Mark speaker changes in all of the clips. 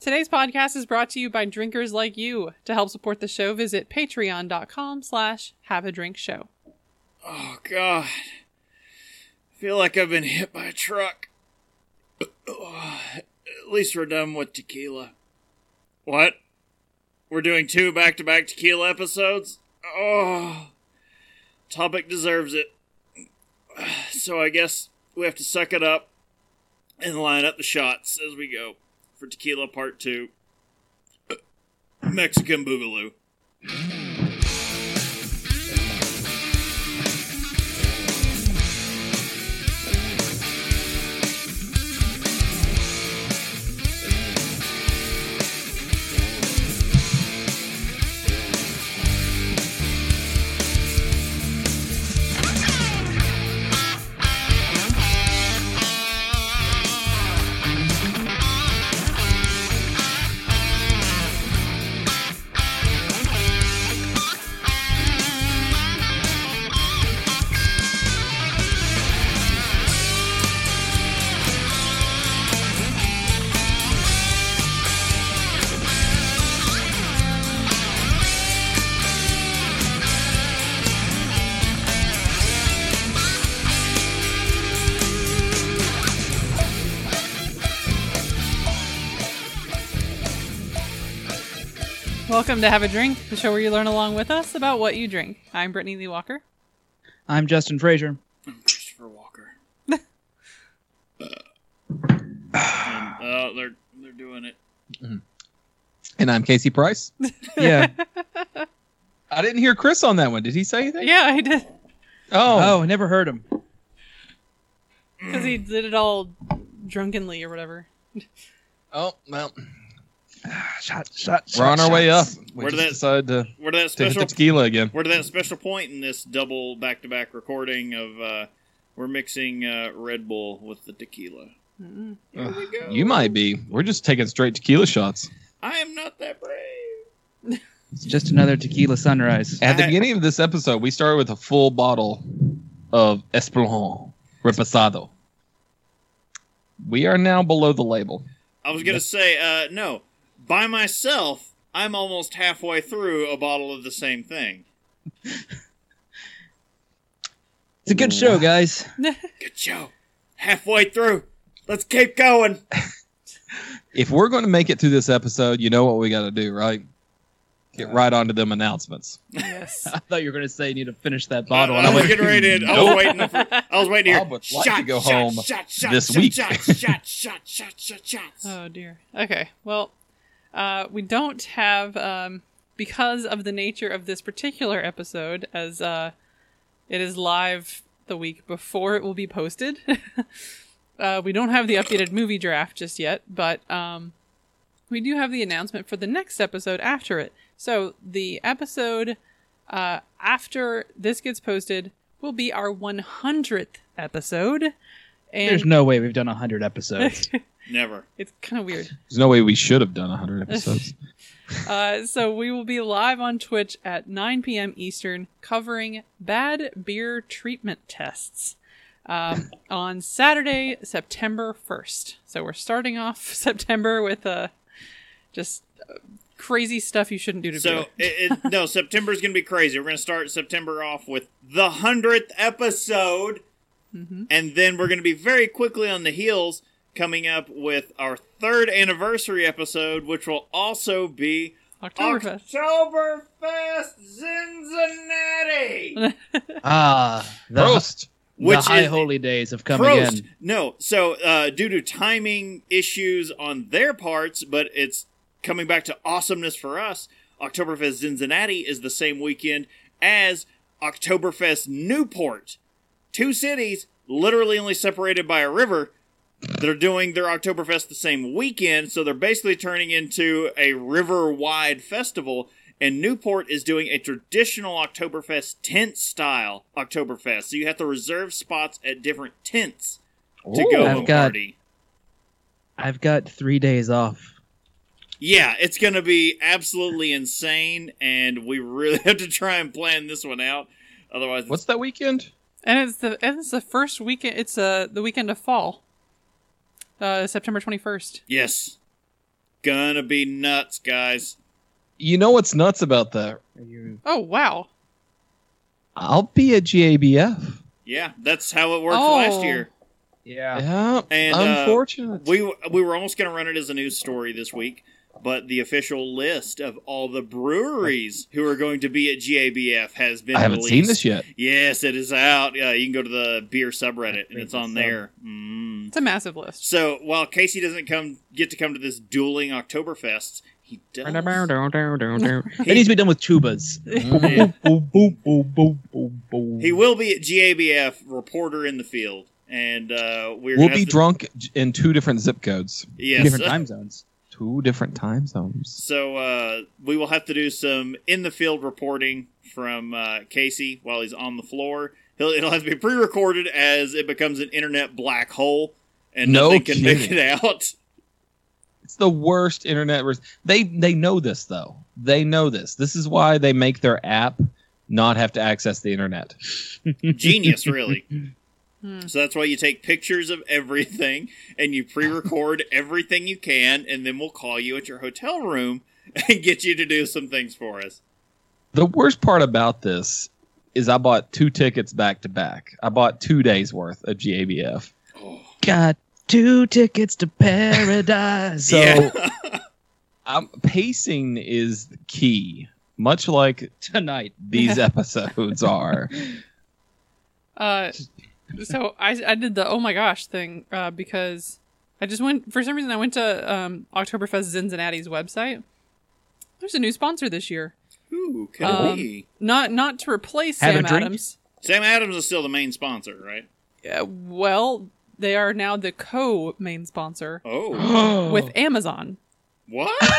Speaker 1: Today's podcast is brought to you by drinkers like you. To help support the show, visit patreon.com slash have a drink show.
Speaker 2: Oh God. I feel like I've been hit by a truck. Uh, at least we're done with tequila. What? We're doing two back to back tequila episodes? Oh. Topic deserves it. So I guess we have to suck it up and line up the shots as we go for tequila part two. Mexican Boogaloo.
Speaker 1: Welcome to Have a Drink, the show where you learn along with us about what you drink. I'm Brittany Lee Walker.
Speaker 3: I'm Justin Frazier.
Speaker 2: Christopher Walker. and, oh, they're they're doing it. Mm-hmm.
Speaker 4: And I'm Casey Price.
Speaker 3: Yeah.
Speaker 4: I didn't hear Chris on that one. Did he say anything?
Speaker 1: Yeah, I did.
Speaker 4: Oh,
Speaker 3: oh, never heard him.
Speaker 1: Because he did it all drunkenly or whatever.
Speaker 4: oh, well,
Speaker 3: Shot, shot,
Speaker 4: we're on our way up. We
Speaker 2: Where did that-
Speaker 4: decided to,
Speaker 2: Where did that
Speaker 4: to hit
Speaker 2: special
Speaker 4: the tequila again.
Speaker 2: We're to that special point in this double back to back recording of uh, we're mixing uh, Red Bull with the tequila. Here we go.
Speaker 4: You might be. We're just taking straight tequila shots.
Speaker 2: I am not that brave.
Speaker 3: It's just another tequila sunrise.
Speaker 4: At the
Speaker 2: I-
Speaker 4: beginning of this episode, we started with a full bottle of Espolon Reposado. We are now below the label.
Speaker 2: I was gonna say uh, no. By myself, I'm almost halfway through a bottle of the same thing.
Speaker 3: It's a good show, guys.
Speaker 2: Good show. Halfway through. Let's keep going.
Speaker 4: If we're going to make it through this episode, you know what we got to do, right? Get uh, right onto them announcements.
Speaker 1: Yes.
Speaker 3: I thought you were going to say you need to finish that uh, bottle.
Speaker 2: I,
Speaker 3: and
Speaker 2: I
Speaker 3: I
Speaker 2: was getting ready. To, I was waiting. For, I was waiting to,
Speaker 4: I would like
Speaker 2: shot,
Speaker 4: to go
Speaker 2: shot,
Speaker 4: home
Speaker 2: shot, shot,
Speaker 4: this
Speaker 2: shot,
Speaker 4: week.
Speaker 2: Shot, shot, shot, shot, shot, shots.
Speaker 1: Oh dear. Okay. Well, uh, we don't have um, because of the nature of this particular episode, as uh, it is live the week before it will be posted. uh, we don't have the updated movie draft just yet, but um, we do have the announcement for the next episode after it. So the episode uh, after this gets posted will be our 100th episode. And
Speaker 3: There's no way we've done 100 episodes.
Speaker 2: Never.
Speaker 1: it's kind of weird.
Speaker 4: There's no way we should have done 100 episodes.
Speaker 1: Uh, so we will be live on Twitch at 9 p.m. Eastern, covering bad beer treatment tests um, on Saturday, September 1st. So we're starting off September with uh, just uh, crazy stuff you shouldn't do to
Speaker 2: So it, it, no, September is going to be crazy. We're going to start September off with the hundredth episode,
Speaker 1: Mhm.
Speaker 2: and then we're going to be very quickly on the heels coming up with our third anniversary episode, which will also be
Speaker 1: Oktoberfest.
Speaker 2: Oktoberfest Cincinnati.
Speaker 3: ah, the,
Speaker 4: Prost.
Speaker 3: the
Speaker 2: Which
Speaker 3: high
Speaker 2: is-
Speaker 3: holy days have come
Speaker 2: Prost.
Speaker 3: again.
Speaker 2: No, so uh, due to timing issues on their parts, but it's coming back to awesomeness for us. Oktoberfest Cincinnati is the same weekend as Oktoberfest Newport. Two cities, literally only separated by a river. They're doing their Oktoberfest the same weekend, so they're basically turning into a river wide festival. And Newport is doing a traditional Oktoberfest tent style Oktoberfest. So you have to reserve spots at different tents to
Speaker 4: Ooh.
Speaker 2: go
Speaker 3: I've
Speaker 2: and
Speaker 3: got-
Speaker 2: party.
Speaker 3: I've got three days off.
Speaker 2: Yeah, it's going to be absolutely insane, and we really have to try and plan this one out. Otherwise,
Speaker 4: What's that weekend?
Speaker 1: And it's the and it's the first weekend. It's uh the weekend of fall. Uh, September twenty first.
Speaker 2: yes, gonna be nuts, guys.
Speaker 4: You know what's nuts about that?
Speaker 3: You-
Speaker 1: Oh wow.
Speaker 4: I'll be at GABF.
Speaker 2: Yeah, that's how it worked
Speaker 1: Oh.
Speaker 2: last year.
Speaker 3: Yeah.
Speaker 4: Yeah,
Speaker 2: And, uh. We we were almost gonna run it as a news story this week, but the official list of all the breweries who are going to be at GABF has been
Speaker 4: I haven't
Speaker 2: released.
Speaker 4: seen this yet.
Speaker 2: Yes, it is out. Yeah, you can go to the beer subreddit and it's on
Speaker 3: so.
Speaker 2: there. Mm.
Speaker 1: It's a massive list.
Speaker 2: So while Casey doesn't come get to come to this dueling Oktoberfest, he does.
Speaker 3: That needs to be done with tubas.
Speaker 2: He will be at GABF, reporter in the field, and uh, we're
Speaker 4: We'll be
Speaker 2: to-
Speaker 4: drunk in two different zip codes,
Speaker 2: Yes,
Speaker 3: different time zones.
Speaker 4: Two different time zones.
Speaker 2: So uh, we will have to do some in the field reporting from uh, Casey while he's on the floor. He'll, it'll have to be pre-recorded as it becomes an internet black hole, and
Speaker 4: No
Speaker 2: nothing can make it out.
Speaker 4: It's the worst internet. Res- they they know this though. They know this. This is why they make their app not have to access the internet.
Speaker 2: Genius, really.
Speaker 1: Hmm.
Speaker 2: So that's why you take pictures of everything and you pre-record everything you can, and then we'll call you at your hotel room and get you to do some things for us.
Speaker 4: The worst part about this is I bought two tickets back to back. I bought two days worth of GABF.
Speaker 2: Oh,
Speaker 3: Got two tickets to paradise.
Speaker 4: So
Speaker 2: yeah.
Speaker 4: um, pacing is key, much like
Speaker 3: tonight.
Speaker 4: these episodes are.
Speaker 1: Uh, so I I did the oh my gosh thing uh, because I just went for some reason I went to um, Oktoberfest Cincinnati's website. There's a new sponsor this year.
Speaker 2: Ooh, could
Speaker 1: Um,
Speaker 2: it be?
Speaker 1: Not not to replace
Speaker 3: Have
Speaker 1: Sam? Adams.
Speaker 2: Sam Adams is still the main sponsor, right?
Speaker 1: Yeah, well, they are now the co-main sponsor
Speaker 2: Oh,
Speaker 1: with Amazon.
Speaker 2: what?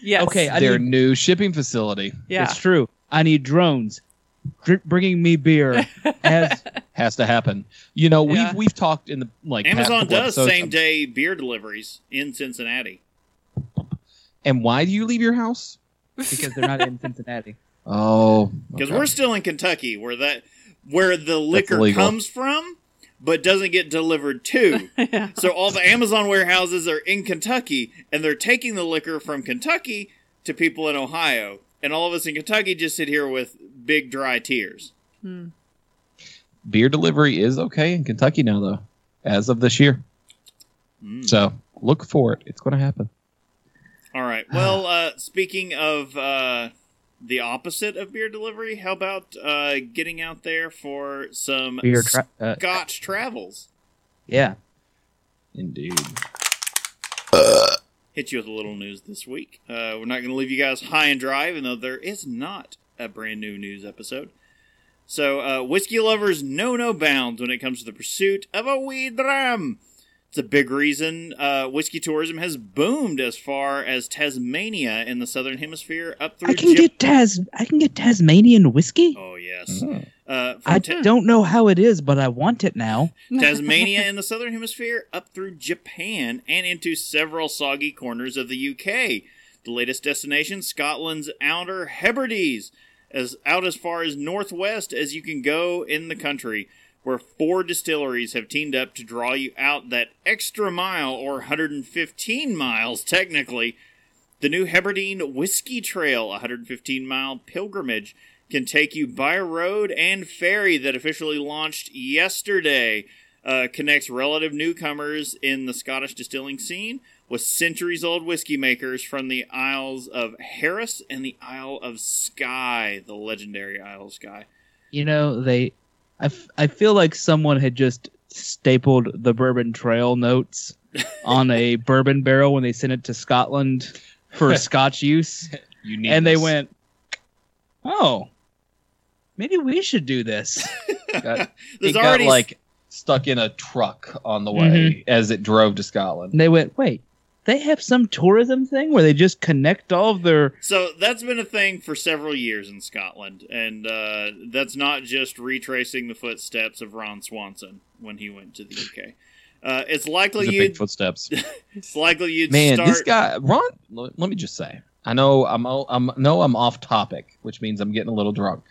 Speaker 1: Yes.
Speaker 3: Okay, I
Speaker 4: Their
Speaker 3: need,
Speaker 4: new shipping facility
Speaker 1: Yeah.
Speaker 3: it's true. I need drones Dr- bringing me beer as
Speaker 4: has to happen. You know, we've we've talked in the like
Speaker 2: Amazon does same day beer deliveries in Cincinnati.
Speaker 4: And why do you leave your house?
Speaker 3: because they're not in Cincinnati.
Speaker 4: Oh,
Speaker 2: Because
Speaker 4: okay.
Speaker 2: we're still in Kentucky, where that where the liquor comes from, but doesn't get delivered to.
Speaker 1: yeah.
Speaker 2: so all the Amazon warehouses are in Kentucky, and they're taking the liquor from Kentucky to people in Ohio, and all of us in Kentucky just sit here with big dry tears.
Speaker 1: Hmm.
Speaker 4: Beer delivery is okay in Kentucky now, though, as of this year.
Speaker 2: Mm.
Speaker 4: So look for it; it's going to happen.
Speaker 2: All right. Well, uh, speaking of uh, the opposite of beer delivery, how about uh, getting out there for some
Speaker 3: Beer tra- uh,
Speaker 2: Scotch travels?
Speaker 3: yeah.
Speaker 4: Indeed.
Speaker 2: hit you with a little news this week. Uh, we're not going to leave you guys high and dry, even though there is not a brand new news episode. So, uh, whiskey lovers know no bounds when it comes to the pursuit of a wee dram. It's a big reason uh, whiskey tourism has boomed as far as Tasmania in the southern hemisphere up through.
Speaker 3: I can
Speaker 2: Jap-
Speaker 3: get Tas I can get Tasmanian whiskey.
Speaker 2: Oh yes,
Speaker 4: Mm.
Speaker 2: uh,
Speaker 3: I
Speaker 2: Ta-
Speaker 3: don't know how it is, but I want it now.
Speaker 2: Tasmania in the southern hemisphere up through Japan and into several soggy corners of the UK. The latest destination, Scotland's Outer Hebrides, as out as far as northwest as you can go in the country, where four distilleries have teamed up to draw you out that extra mile or 115 miles technically. The new Hebridean Whiskey Trail, a 115 mile pilgrimage, can take you by road and ferry that officially launched yesterday. Uh, connects relative newcomers in the Scottish distilling scene with centuries old whiskey makers from the Isles of Harris and the Isle of Skye, the legendary Isle of Skye.
Speaker 3: You know, they I, f- I feel like someone had just stapled the bourbon trail notes on a bourbon barrel when they sent it to Scotland for Scotch use.
Speaker 4: You need
Speaker 3: and they went, "Oh, maybe we should do this."
Speaker 4: Got-
Speaker 2: There's
Speaker 4: it got like stuck in a truck on the way
Speaker 3: Mhm.
Speaker 4: as it drove to Scotland.
Speaker 3: And they went, "Wait, they have some tourism thing where they just connect all of their
Speaker 2: So that's been a thing for several years in Scotland, and uh, that's not just retracing the footsteps of Ron Swanson when he went to the UK. Uh, it's likely
Speaker 4: Those are big
Speaker 2: you'd
Speaker 4: footsteps.
Speaker 2: it's likely you'd
Speaker 4: Man,
Speaker 2: start.
Speaker 4: this guy Ron. Let me just say, I know I'm o- I'm no I'm off topic, which means I'm getting a little drunk.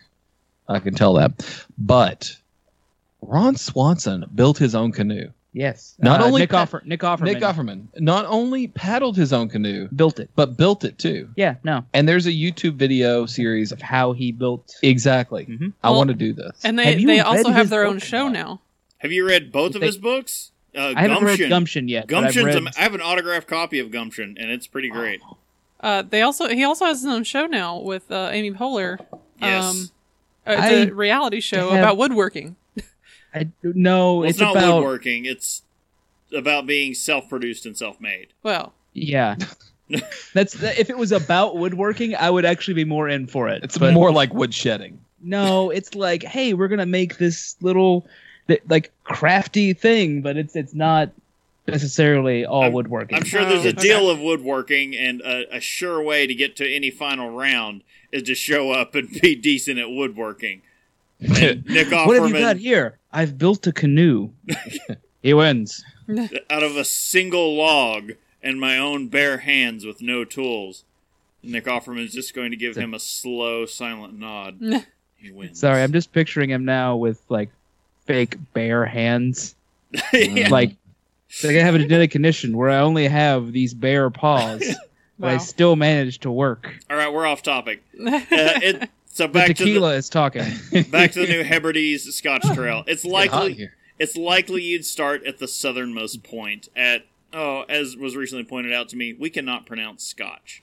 Speaker 4: I can tell that, but Ron Swanson built his own canoe.
Speaker 3: Yes.
Speaker 4: Not
Speaker 3: Uh,
Speaker 4: only
Speaker 3: Nick
Speaker 4: pa-
Speaker 3: Offer Nick Offerman
Speaker 4: Nick Offerman not only paddled his own canoe,
Speaker 3: built it.
Speaker 4: but built it too.
Speaker 3: Yeah, no.
Speaker 4: And there's a YouTube video series
Speaker 3: Of
Speaker 4: of
Speaker 3: how he built.
Speaker 4: exactly.
Speaker 3: Mhm.
Speaker 4: I
Speaker 1: Well,
Speaker 4: want to do this.
Speaker 1: And they they also have their own
Speaker 3: book?
Speaker 1: show now.
Speaker 2: Have you read both of
Speaker 3: They-
Speaker 2: his books? Uh,
Speaker 3: I haven't
Speaker 2: Gumption.
Speaker 3: read Gumption yet. but I've
Speaker 2: Gumption's.
Speaker 3: read-
Speaker 2: am- I have an autographed copy of Gumption, and it's pretty great.
Speaker 1: Uh, they also he also has his own show now with uh, Amy Poehler.
Speaker 2: Yes.
Speaker 1: Um, uh, it's
Speaker 3: I
Speaker 1: a reality show
Speaker 3: have-
Speaker 1: about woodworking.
Speaker 3: I, no,
Speaker 2: Well, it's,
Speaker 3: it's
Speaker 2: not
Speaker 3: about
Speaker 2: woodworking. It's about being self-produced and self-made.
Speaker 1: Well,
Speaker 3: yeah. That's if it was about woodworking, I would actually be more in for it.
Speaker 4: it's
Speaker 3: but
Speaker 4: more like woodshedding.
Speaker 3: no, it's like, hey, we're gonna make this little, like crafty thing, but it's it's not necessarily all
Speaker 2: I'm-
Speaker 3: woodworking.
Speaker 2: I'm sure
Speaker 1: Oh,
Speaker 2: there's a
Speaker 1: okay.
Speaker 2: deal of woodworking, and a, a sure way to get to any final round is to show up and be decent at woodworking. And Nick
Speaker 3: what have you got here? I've built a canoe. he wins.
Speaker 2: out of a single log and my own bare hands with no tools. Nick Offerman is just going to give him a slow, silent nod. He wins.
Speaker 3: Sorry, I'm just picturing him now with like fake bare hands.
Speaker 2: yeah.
Speaker 3: Like, like I have a genetic condition where I only have these bare paws, but I still manage to work.
Speaker 2: All right, we're off topic. Uh, it, so
Speaker 3: The
Speaker 2: back to
Speaker 3: tequila is talking.
Speaker 2: the back to the New Hebrides Scotch Trail. It's likely it's likely you'd start at the southernmost point at oh, as was recently pointed out to me, we cannot pronounce Scotch.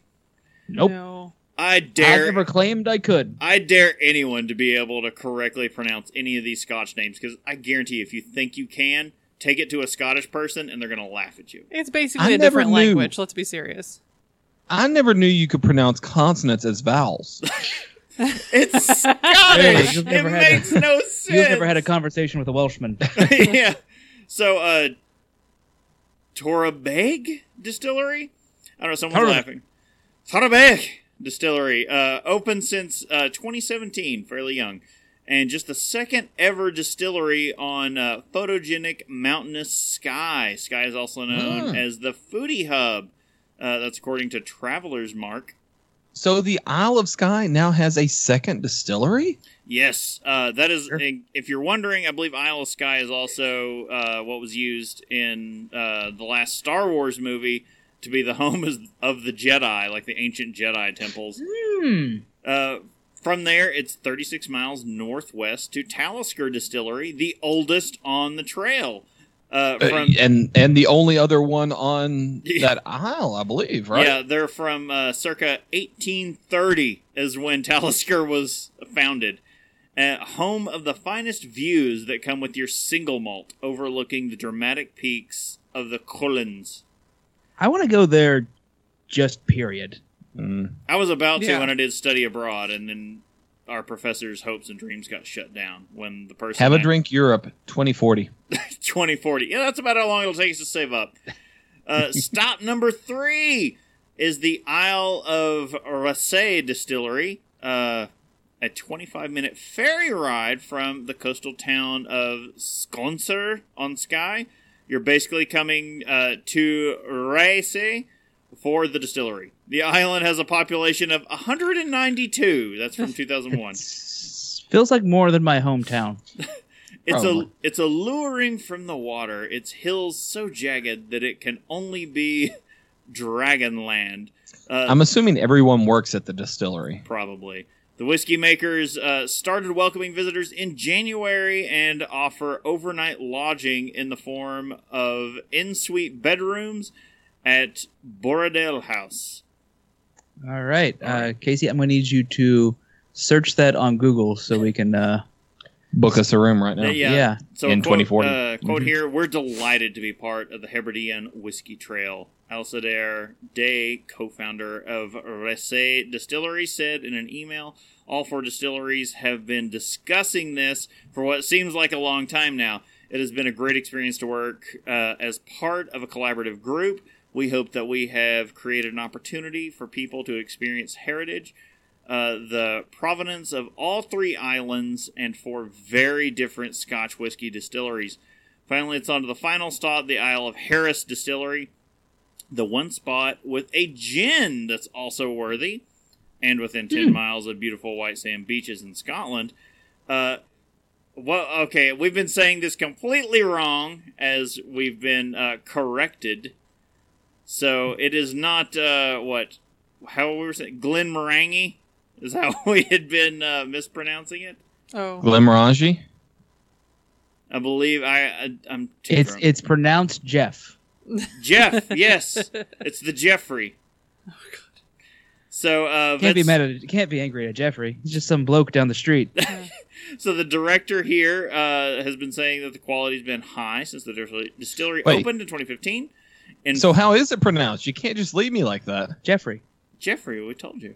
Speaker 3: Nope.
Speaker 1: No.
Speaker 2: I
Speaker 3: I
Speaker 2: dare
Speaker 3: never claimed I could.
Speaker 2: I dare anyone to be able to correctly pronounce any of these Scotch names because I guarantee if you think you can, take it to a Scottish person and they're going to laugh at you.
Speaker 1: It's basically
Speaker 4: I
Speaker 1: a different
Speaker 4: knew.
Speaker 1: language. Let's be serious.
Speaker 4: I never knew you could pronounce consonants as vowels.
Speaker 2: It's
Speaker 3: Hey,
Speaker 2: Scottish.
Speaker 3: you've
Speaker 2: it makes
Speaker 3: a-
Speaker 2: no sense.
Speaker 3: You've never had a conversation with a Welshman.
Speaker 2: yeah. So, uh, Torabhaig Distillery? I don't know, someone's
Speaker 3: Torabhaig.
Speaker 2: laughing. Torabhaig Distillery, uh, open since uh, 2017, fairly young. And just the second ever distillery on uh, photogenic mountainous Skye. Skye is also known
Speaker 4: Hmm.
Speaker 2: as the Foodie Hub. Uh, that's according to Traveler's Mark.
Speaker 4: So the Isle of Skye now has a second distillery.
Speaker 2: Yes, uh, that is.
Speaker 3: Sure.
Speaker 2: If you're wondering, I believe Isle of Skye is also uh, what was used in uh, the last Star Wars movie to be the home of the Jedi, like the ancient Jedi temples.
Speaker 3: Hmm.
Speaker 2: Uh, from there, it's 36 miles northwest to Talisker Distillery, the oldest on the trail. Uh,
Speaker 4: Uh,
Speaker 2: from
Speaker 4: and and the only other one on
Speaker 2: Yeah.
Speaker 4: that isle, I believe, right?
Speaker 2: yeah, they're from uh, circa 1830 is when Talisker was founded. Uh, home of the finest views that come with your single malt, overlooking the dramatic peaks of the Cuillins.
Speaker 3: I want to go there. Just period.
Speaker 4: Mm.
Speaker 2: I was about to when I did study abroad, and then our professor's hopes and dreams got shut down when the person
Speaker 4: Have a
Speaker 2: I-
Speaker 4: drink, Europe, 2040.
Speaker 2: 2040. Yeah, that's about how long it'll take us to save up. Uh, stop number three is the Isle of Raasay Distillery. Uh, a 25 minute ferry ride from the coastal town of Sconser on Skye. You're basically coming uh, to Raasay for the distillery. The island has a population of 192. That's from 2001.
Speaker 3: It's- feels like more than my hometown.
Speaker 2: It's a it's alluring from the water. Its hills so jagged that it can only be Dragonland. Uh,
Speaker 4: I'm assuming everyone works at the distillery.
Speaker 2: probably. The whiskey makers uh, started welcoming visitors in January and offer overnight lodging in the form of in-suite bedrooms at Borodale House.
Speaker 3: All right,
Speaker 2: All
Speaker 3: uh. Casey, I'm going to need you to search that on Google so we can. Uh,
Speaker 4: Book us a room right now.
Speaker 2: Yeah.
Speaker 3: yeah.
Speaker 2: So
Speaker 4: In
Speaker 2: quote,
Speaker 4: 2040.
Speaker 2: Uh, quote
Speaker 3: Mhm.
Speaker 2: here: We're delighted to be part of the Hebridean Whiskey Trail. Alasdair Day, co-founder of Raasay Distillery, said in an email, "All four distilleries have been discussing this for what seems like a long time now. It has been a great experience to work uh, as part of a collaborative group. We hope that we have created an opportunity for people to experience heritage." uh, the provenance of all three islands and four very different Scotch whiskey distilleries. Finally, it's on to the final stop, the Isle of Harris Distillery, the one spot with a gin that's also worthy, and within 10 miles of beautiful white sand beaches in Scotland. Uh, Well, okay, we've been saying this completely wrong as we've been uh, corrected. So it is not uh, what how we were saying Glenmorangie is how we had been uh, mispronouncing it.
Speaker 1: Oh,
Speaker 4: Glimmerangi?
Speaker 2: I believe I, I I'm
Speaker 3: It's
Speaker 2: drunk.
Speaker 3: it's pronounced Jeff.
Speaker 2: Jeff. Yes, it's the Jeffrey. Oh God. So uh,
Speaker 3: Can't be mad at can't be angry at Jeffrey. He's just some bloke down the street.
Speaker 2: So the director here uh, has been saying that the quality's been high since the distillery- distillery
Speaker 4: Wait.
Speaker 2: opened in 2015. And
Speaker 4: So how is it pronounced? You can't just leave me like that.
Speaker 3: Jeffrey.
Speaker 2: Jeffrey, we told you.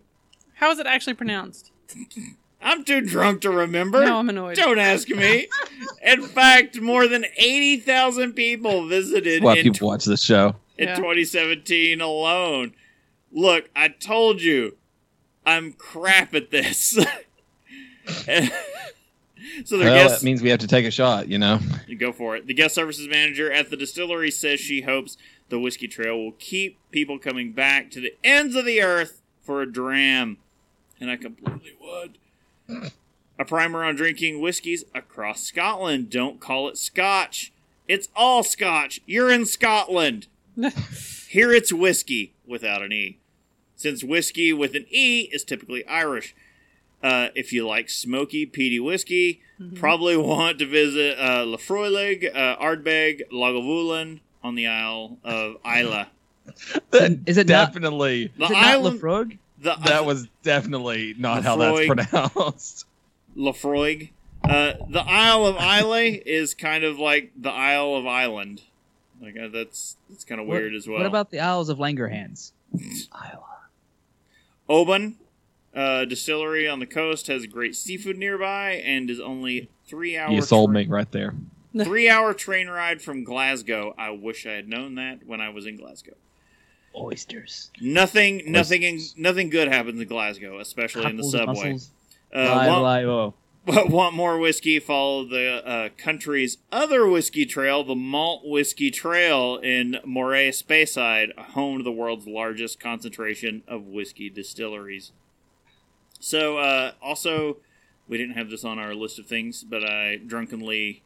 Speaker 1: how is it actually pronounced?
Speaker 2: I'm too drunk to remember.
Speaker 1: No, I'm annoyed.
Speaker 2: Don't ask me. In fact, more than 80,000 people visited
Speaker 4: Why
Speaker 2: in,
Speaker 4: people watch this show?
Speaker 2: in
Speaker 1: Yeah.
Speaker 2: 2017 alone. Look, I told you, I'm crap at this. so their
Speaker 4: Well,
Speaker 2: guest,
Speaker 4: that means we have to take a shot, you know?
Speaker 2: You go for it. The guest services manager at the distillery says she hopes the whiskey trail will keep people coming back to the ends of the earth for a dram. And I completely would. A primer on drinking whiskeys across Scotland. Don't call it Scotch. It's all Scotch. You're in Scotland. Here it's whiskey without an E. Since whiskey with an E is typically Irish. Uh, if you like smoky, peaty whiskey, probably want to visit uh, Laphroaig, uh, Ardbeg, Lagavulin on the Isle of Islay.
Speaker 3: Is it not-
Speaker 4: definitely?
Speaker 2: The
Speaker 3: Is it not
Speaker 2: island,
Speaker 3: Laphroaig?
Speaker 2: the
Speaker 4: that was definitely not how that's pronounced.
Speaker 2: Laphroaig. Uh, the Isle of Islay is kind of like the Isle of Island. Like uh, that's that's kind of
Speaker 3: What-
Speaker 2: weird as well.
Speaker 3: What about the Isles of Langerhans? Isla.
Speaker 2: Oban uh, distillery on the coast has great seafood nearby and is only three hours.
Speaker 4: You sold me right there.
Speaker 2: Three hour train ride from Glasgow. I wish I had known that when I was in Glasgow.
Speaker 3: Oysters.
Speaker 2: Nothing, nothing, in,
Speaker 4: Oysters.
Speaker 2: nothing good happens in Glasgow, especially in the subway.
Speaker 3: mussels.
Speaker 2: Uh,
Speaker 3: Lie,
Speaker 2: want,
Speaker 3: lie, oh.
Speaker 2: want more whiskey? Follow the uh, country's other whiskey trail, the Malt Whiskey Trail in Moray Speyside, home to the world's largest concentration of whiskey distilleries. So, uh, also, we didn't have this on our list of things, but I drunkenly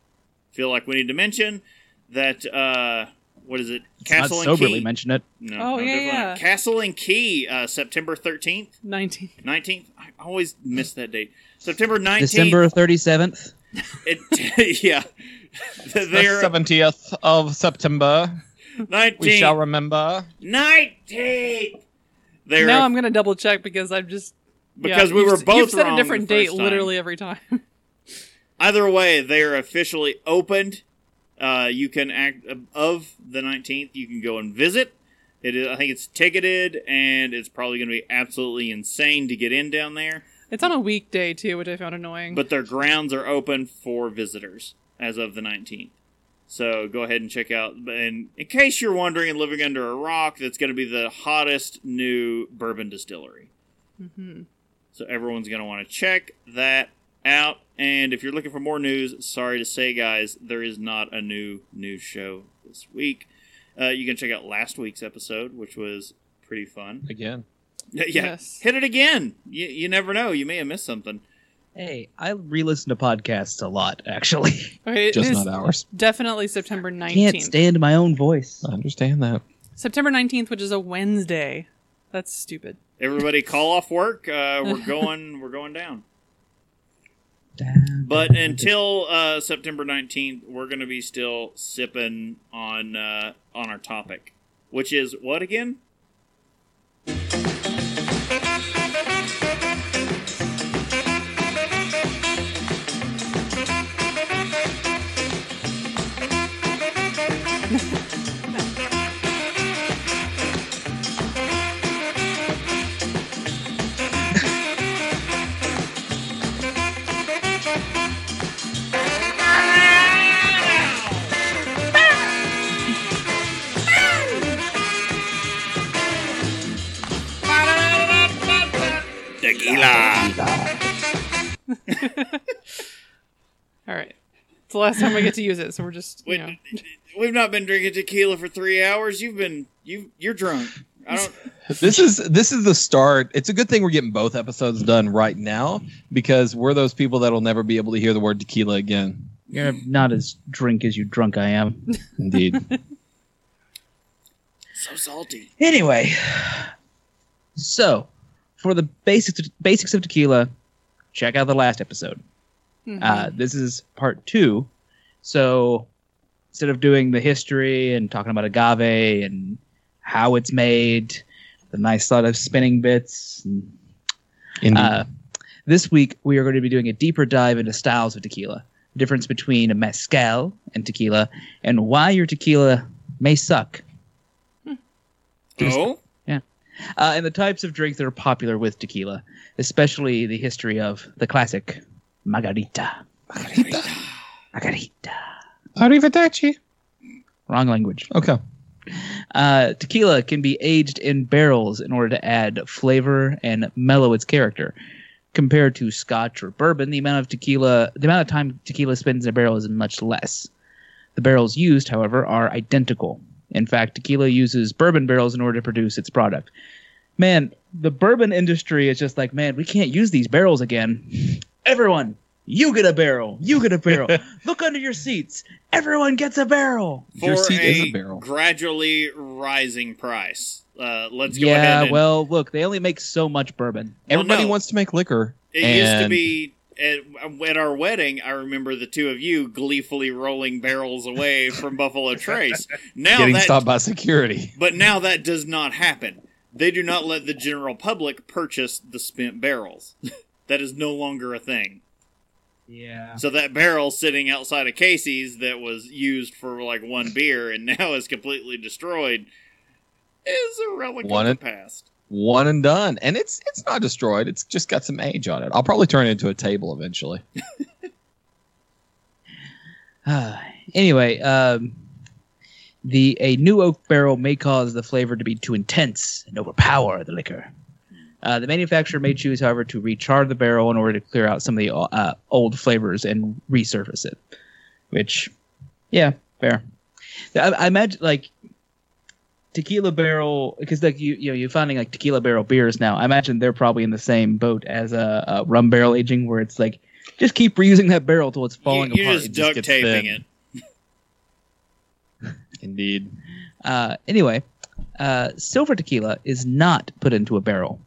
Speaker 2: feel like we need to mention that. Uh, what is it?
Speaker 3: Not
Speaker 2: Castle and
Speaker 3: soberly
Speaker 2: Key.
Speaker 3: mention it.
Speaker 2: No,
Speaker 1: Oh,
Speaker 2: no,
Speaker 1: yeah,
Speaker 2: definitely not.
Speaker 1: yeah.
Speaker 2: Castle and Key, uh, September thirteenth,
Speaker 1: 19.
Speaker 2: nineteenth. I always miss that date. September nineteenth.
Speaker 3: December 37th.
Speaker 2: It, yeah,
Speaker 4: The
Speaker 2: they're
Speaker 4: 70th of September. We shall
Speaker 2: nineteenth.
Speaker 4: remember.
Speaker 2: Nineteenth. They're
Speaker 1: Now I'm going to double check because I'm just.
Speaker 2: because
Speaker 1: yeah,
Speaker 2: we
Speaker 1: you've
Speaker 2: were
Speaker 1: s-
Speaker 2: both
Speaker 1: You've said
Speaker 2: wrong
Speaker 1: a different
Speaker 2: the
Speaker 1: date
Speaker 2: first time.
Speaker 1: literally every time.
Speaker 2: Either way, they are officially opened. Uh, you can act of the nineteenth. You can go and visit. It is, I think it's ticketed, and it's probably going to be absolutely insane to get in down there.
Speaker 1: it's on a weekday too, which I found annoying.
Speaker 2: But their grounds are open for visitors as of the 19th. So go ahead and check out. And in case you're wondering and living under a rock, that's going to be the hottest new bourbon distillery.
Speaker 1: Mhm.
Speaker 2: So everyone's going to want to check that out. And if you're looking for more news, sorry to say, guys, there is not a new news show this week. Uh, you can check out last week's episode, which was pretty fun.
Speaker 4: Again.
Speaker 2: Yeah,
Speaker 1: Yes.
Speaker 2: hit it again. You, you never know. You may have missed something.
Speaker 3: Hey, I re-listen to podcasts a lot, actually.
Speaker 1: Okay,
Speaker 4: Just not ours.
Speaker 1: definitely September 19th.
Speaker 3: Can't stand my own voice.
Speaker 4: I understand that.
Speaker 1: September 19th, which is a Wednesday. That's stupid.
Speaker 2: Everybody call off work. Uh, we're going. We're going down. But until uh, September nineteenth, we're going to be still sipping on uh, on our topic, which is what again? Tequila.
Speaker 1: All right. It's the last time we get to use it, so we're just, you
Speaker 2: We,
Speaker 1: know.
Speaker 2: We've not been drinking tequila for three hours. You've been you you're drunk. I don't.
Speaker 4: This is this is the start. It's a good thing we're getting both episodes done right now because we're those people that'll never be able to hear the word tequila again.
Speaker 3: You're not as drink as you drunk I am.
Speaker 4: Indeed.
Speaker 2: So salty.
Speaker 3: Anyway, so for the basics basics of tequila, check out the last episode.
Speaker 1: Mhm.
Speaker 3: Uh, this is part two. So instead of doing the history and talking about agave and how it's made, the nice sort of spinning bits, and,
Speaker 4: Indeed.
Speaker 3: uh, this week we are going to be doing a deeper dive into styles of tequila, the difference between a mezcal and tequila, and why your tequila may suck.
Speaker 2: Oh,
Speaker 3: uh, and the types of drinks that are popular with tequila, especially the history of the classic margarita. margarita. Margarita.
Speaker 4: Arrivederci.
Speaker 3: Wrong language.
Speaker 4: Okay.
Speaker 3: Uh, tequila can be aged in barrels in order to add flavor and mellow its character. Compared to Scotch or bourbon, the amount of tequila, the amount of time tequila spends in a barrel is much less. The barrels used, however, are identical. In fact, tequila uses bourbon barrels in order to produce its product. Man, the bourbon industry is just like, man, we can't use these barrels again. Everyone, you get a barrel. You get a barrel. Look under your seats. Everyone gets a barrel.
Speaker 4: Your seat
Speaker 2: a,
Speaker 4: is a barrel.
Speaker 2: gradually rising price. Uh, let's go
Speaker 3: yeah,
Speaker 2: ahead. And,
Speaker 3: well, look, they only make so much bourbon.
Speaker 2: Well,
Speaker 4: Everybody
Speaker 2: no.
Speaker 4: wants to make liquor.
Speaker 2: it used to be at, at our wedding. I remember the two of you gleefully rolling barrels away from Buffalo Trace. Now
Speaker 4: getting
Speaker 2: that,
Speaker 4: stopped by security.
Speaker 2: but now that does not happen. They do not let the general public purchase the spent barrels. that is no longer a thing.
Speaker 3: Yeah.
Speaker 2: So that barrel sitting outside of Casey's that was used for like one beer and now is completely destroyed is a relic
Speaker 4: One
Speaker 2: of
Speaker 4: and-
Speaker 2: the past.
Speaker 4: One and done. And it's it's not destroyed. It's just got some age on it. I'll probably turn it into a table eventually.
Speaker 3: Uh, anyway, um, the a new oak barrel may cause the flavor to be too intense and overpower the liquor. Uh, the manufacturer may choose, however, to recharge the barrel in order to clear out some of the uh, old flavors and resurface it. Which, yeah, fair. I, I imagine like tequila barrel because like you you know you're finding like tequila barrel beers now. I imagine they're probably in the same boat as a, rum barrel aging, where it's like just keep reusing that barrel till it's falling
Speaker 2: You, you're
Speaker 3: apart.
Speaker 2: just
Speaker 4: It just
Speaker 2: duct taping it.
Speaker 4: Indeed.
Speaker 3: Uh, anyway, uh, silver tequila is not put into a barrel,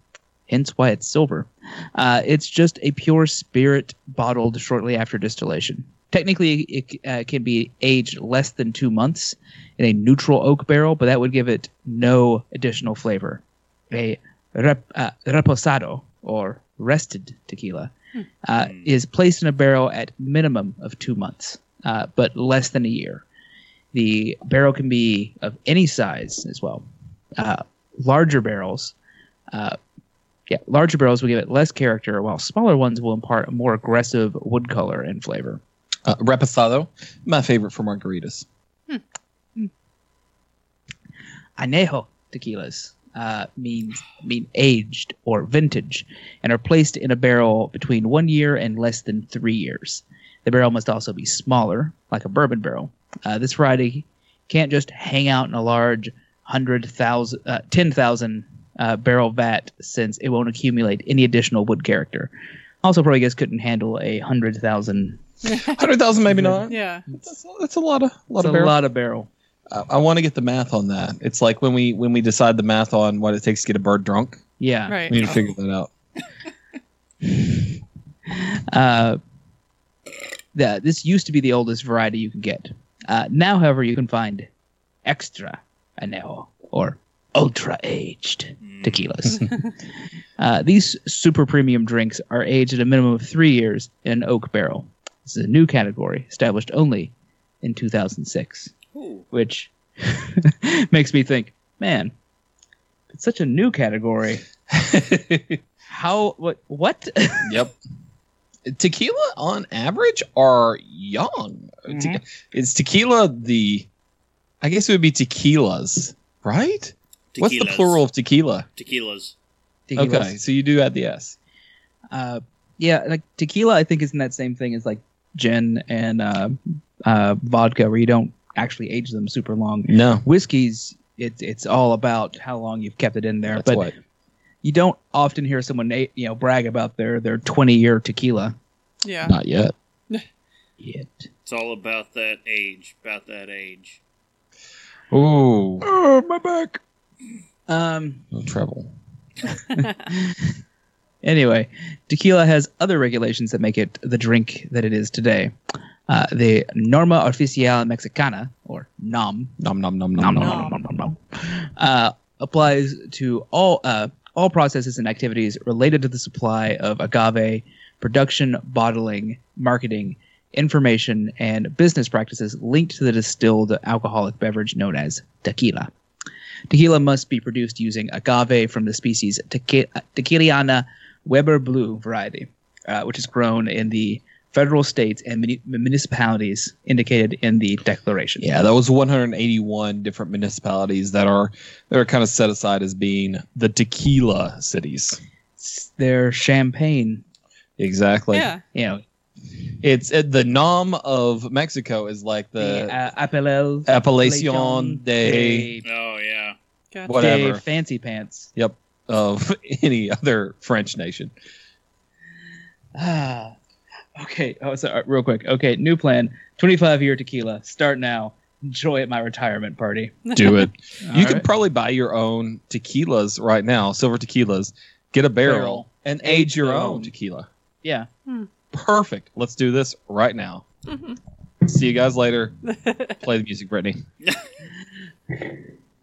Speaker 3: hence why it's silver. Uh, it's just a pure spirit bottled shortly after distillation. Technically, it uh, can be aged less than two months in a neutral oak barrel, but that would give it no additional flavor. A rep, uh, reposado or rested tequila uh,
Speaker 2: Hmm.
Speaker 3: is placed in a barrel at minimum of two months, uh, but less than a year. The barrel can be of any size as well. Uh, larger barrels, uh, yeah, larger barrels will give it less character, while smaller ones will impart a more aggressive wood color and flavor.
Speaker 4: Uh, reposado, my favorite for margaritas.
Speaker 3: Añejo tequilas uh, means mean aged or vintage, and are placed in a barrel between one year and less than three years. The barrel must also be smaller, like a bourbon barrel. Uh, this variety can't just hang out in a large hundred thousand, uh, ten thousand uh, barrel vat, since it won't accumulate any additional wood character. Also, probably guess couldn't handle a hundred thousand.
Speaker 4: Hundred thousand, maybe not.
Speaker 1: yeah.
Speaker 4: That's, that's a lot of lot
Speaker 3: That's
Speaker 4: of
Speaker 3: a
Speaker 4: barrel.
Speaker 3: lot of barrel.
Speaker 4: I, I want to get the math on that. It's like when we when we decide the math on what it takes to get a bird drunk.
Speaker 3: Yeah.
Speaker 1: Right.
Speaker 4: We need to figure that out.
Speaker 3: Uh, the, this used to be the oldest variety you could get. Uh, now, however, you can find extra anejo or ultra aged tequilas. uh, these super premium drinks are aged at a minimum of three years in an oak barrel. This is a new category established only in 2006,
Speaker 2: Ooh.
Speaker 3: which makes me think, man, it's such a new category. How what what?
Speaker 4: yep. Tequila on average are young. Te-
Speaker 3: Mhm.
Speaker 4: is tequila the? I guess it would be tequilas, right? What's the plural of tequila?
Speaker 2: Tequilas.
Speaker 3: Tequilas.
Speaker 4: Okay, so you do add the s.
Speaker 3: uh, yeah, like tequila, I think is in that same thing as like gin and uh, uh, vodka, where you don't actually age them super long.
Speaker 4: No.
Speaker 3: Whiskeys, it's it's all about how long you've kept it in there.
Speaker 4: That's
Speaker 3: but
Speaker 4: what.
Speaker 3: you don't often hear someone you know brag about their their 20 year tequila.
Speaker 1: Yeah.
Speaker 4: Not yet.
Speaker 3: Yet.
Speaker 2: It's all about that age, about that age.
Speaker 4: Ooh,
Speaker 3: Oh, my back. Um.
Speaker 4: no trouble.
Speaker 3: Anyway, tequila has other regulations that make it the drink that it is today. Uh, the Norma Oficial Mexicana, or NOM,
Speaker 4: Nom nom nom
Speaker 3: nom,
Speaker 4: nom
Speaker 3: nom,
Speaker 4: nom.
Speaker 3: nom, nom, nom, nom, uh, applies to all uh, all processes and activities related to the supply of agave, production, bottling, marketing, information, and business practices linked to the distilled alcoholic beverage known as tequila. Tequila must be produced using agave from the species Tequi- Tequilana Weber Blue variety, uh, which is grown in the federal states and muni- municipalities indicated in the declaration.
Speaker 4: Yeah, that was 181 different municipalities that are that are kind of set aside as being the tequila cities.
Speaker 3: They're champagne.
Speaker 4: Exactly.
Speaker 1: yeah.
Speaker 3: You know,
Speaker 4: It's uh, the nom of Mexico is like
Speaker 3: the
Speaker 4: the
Speaker 3: uh, Appellation
Speaker 4: Appellation de
Speaker 2: Oh yeah.
Speaker 1: Gotcha.
Speaker 4: Whatever.
Speaker 3: de fancy pants.
Speaker 4: yep of any other French nation.
Speaker 3: Ah, okay. Oh, so uh, real quick. Okay, new plan: twenty-five year tequila. Start now. Enjoy at my retirement party.
Speaker 4: Do it. you
Speaker 3: All
Speaker 4: could probably buy your own tequilas right now, silver tequilas. Get a barrel,
Speaker 3: Barrel.
Speaker 4: and
Speaker 3: Age
Speaker 4: age your own
Speaker 3: own.
Speaker 4: tequila.
Speaker 3: Yeah.
Speaker 4: Perfect. Let's do this right now.
Speaker 1: Mhm.
Speaker 4: See you guys later. Play the music, Brittany.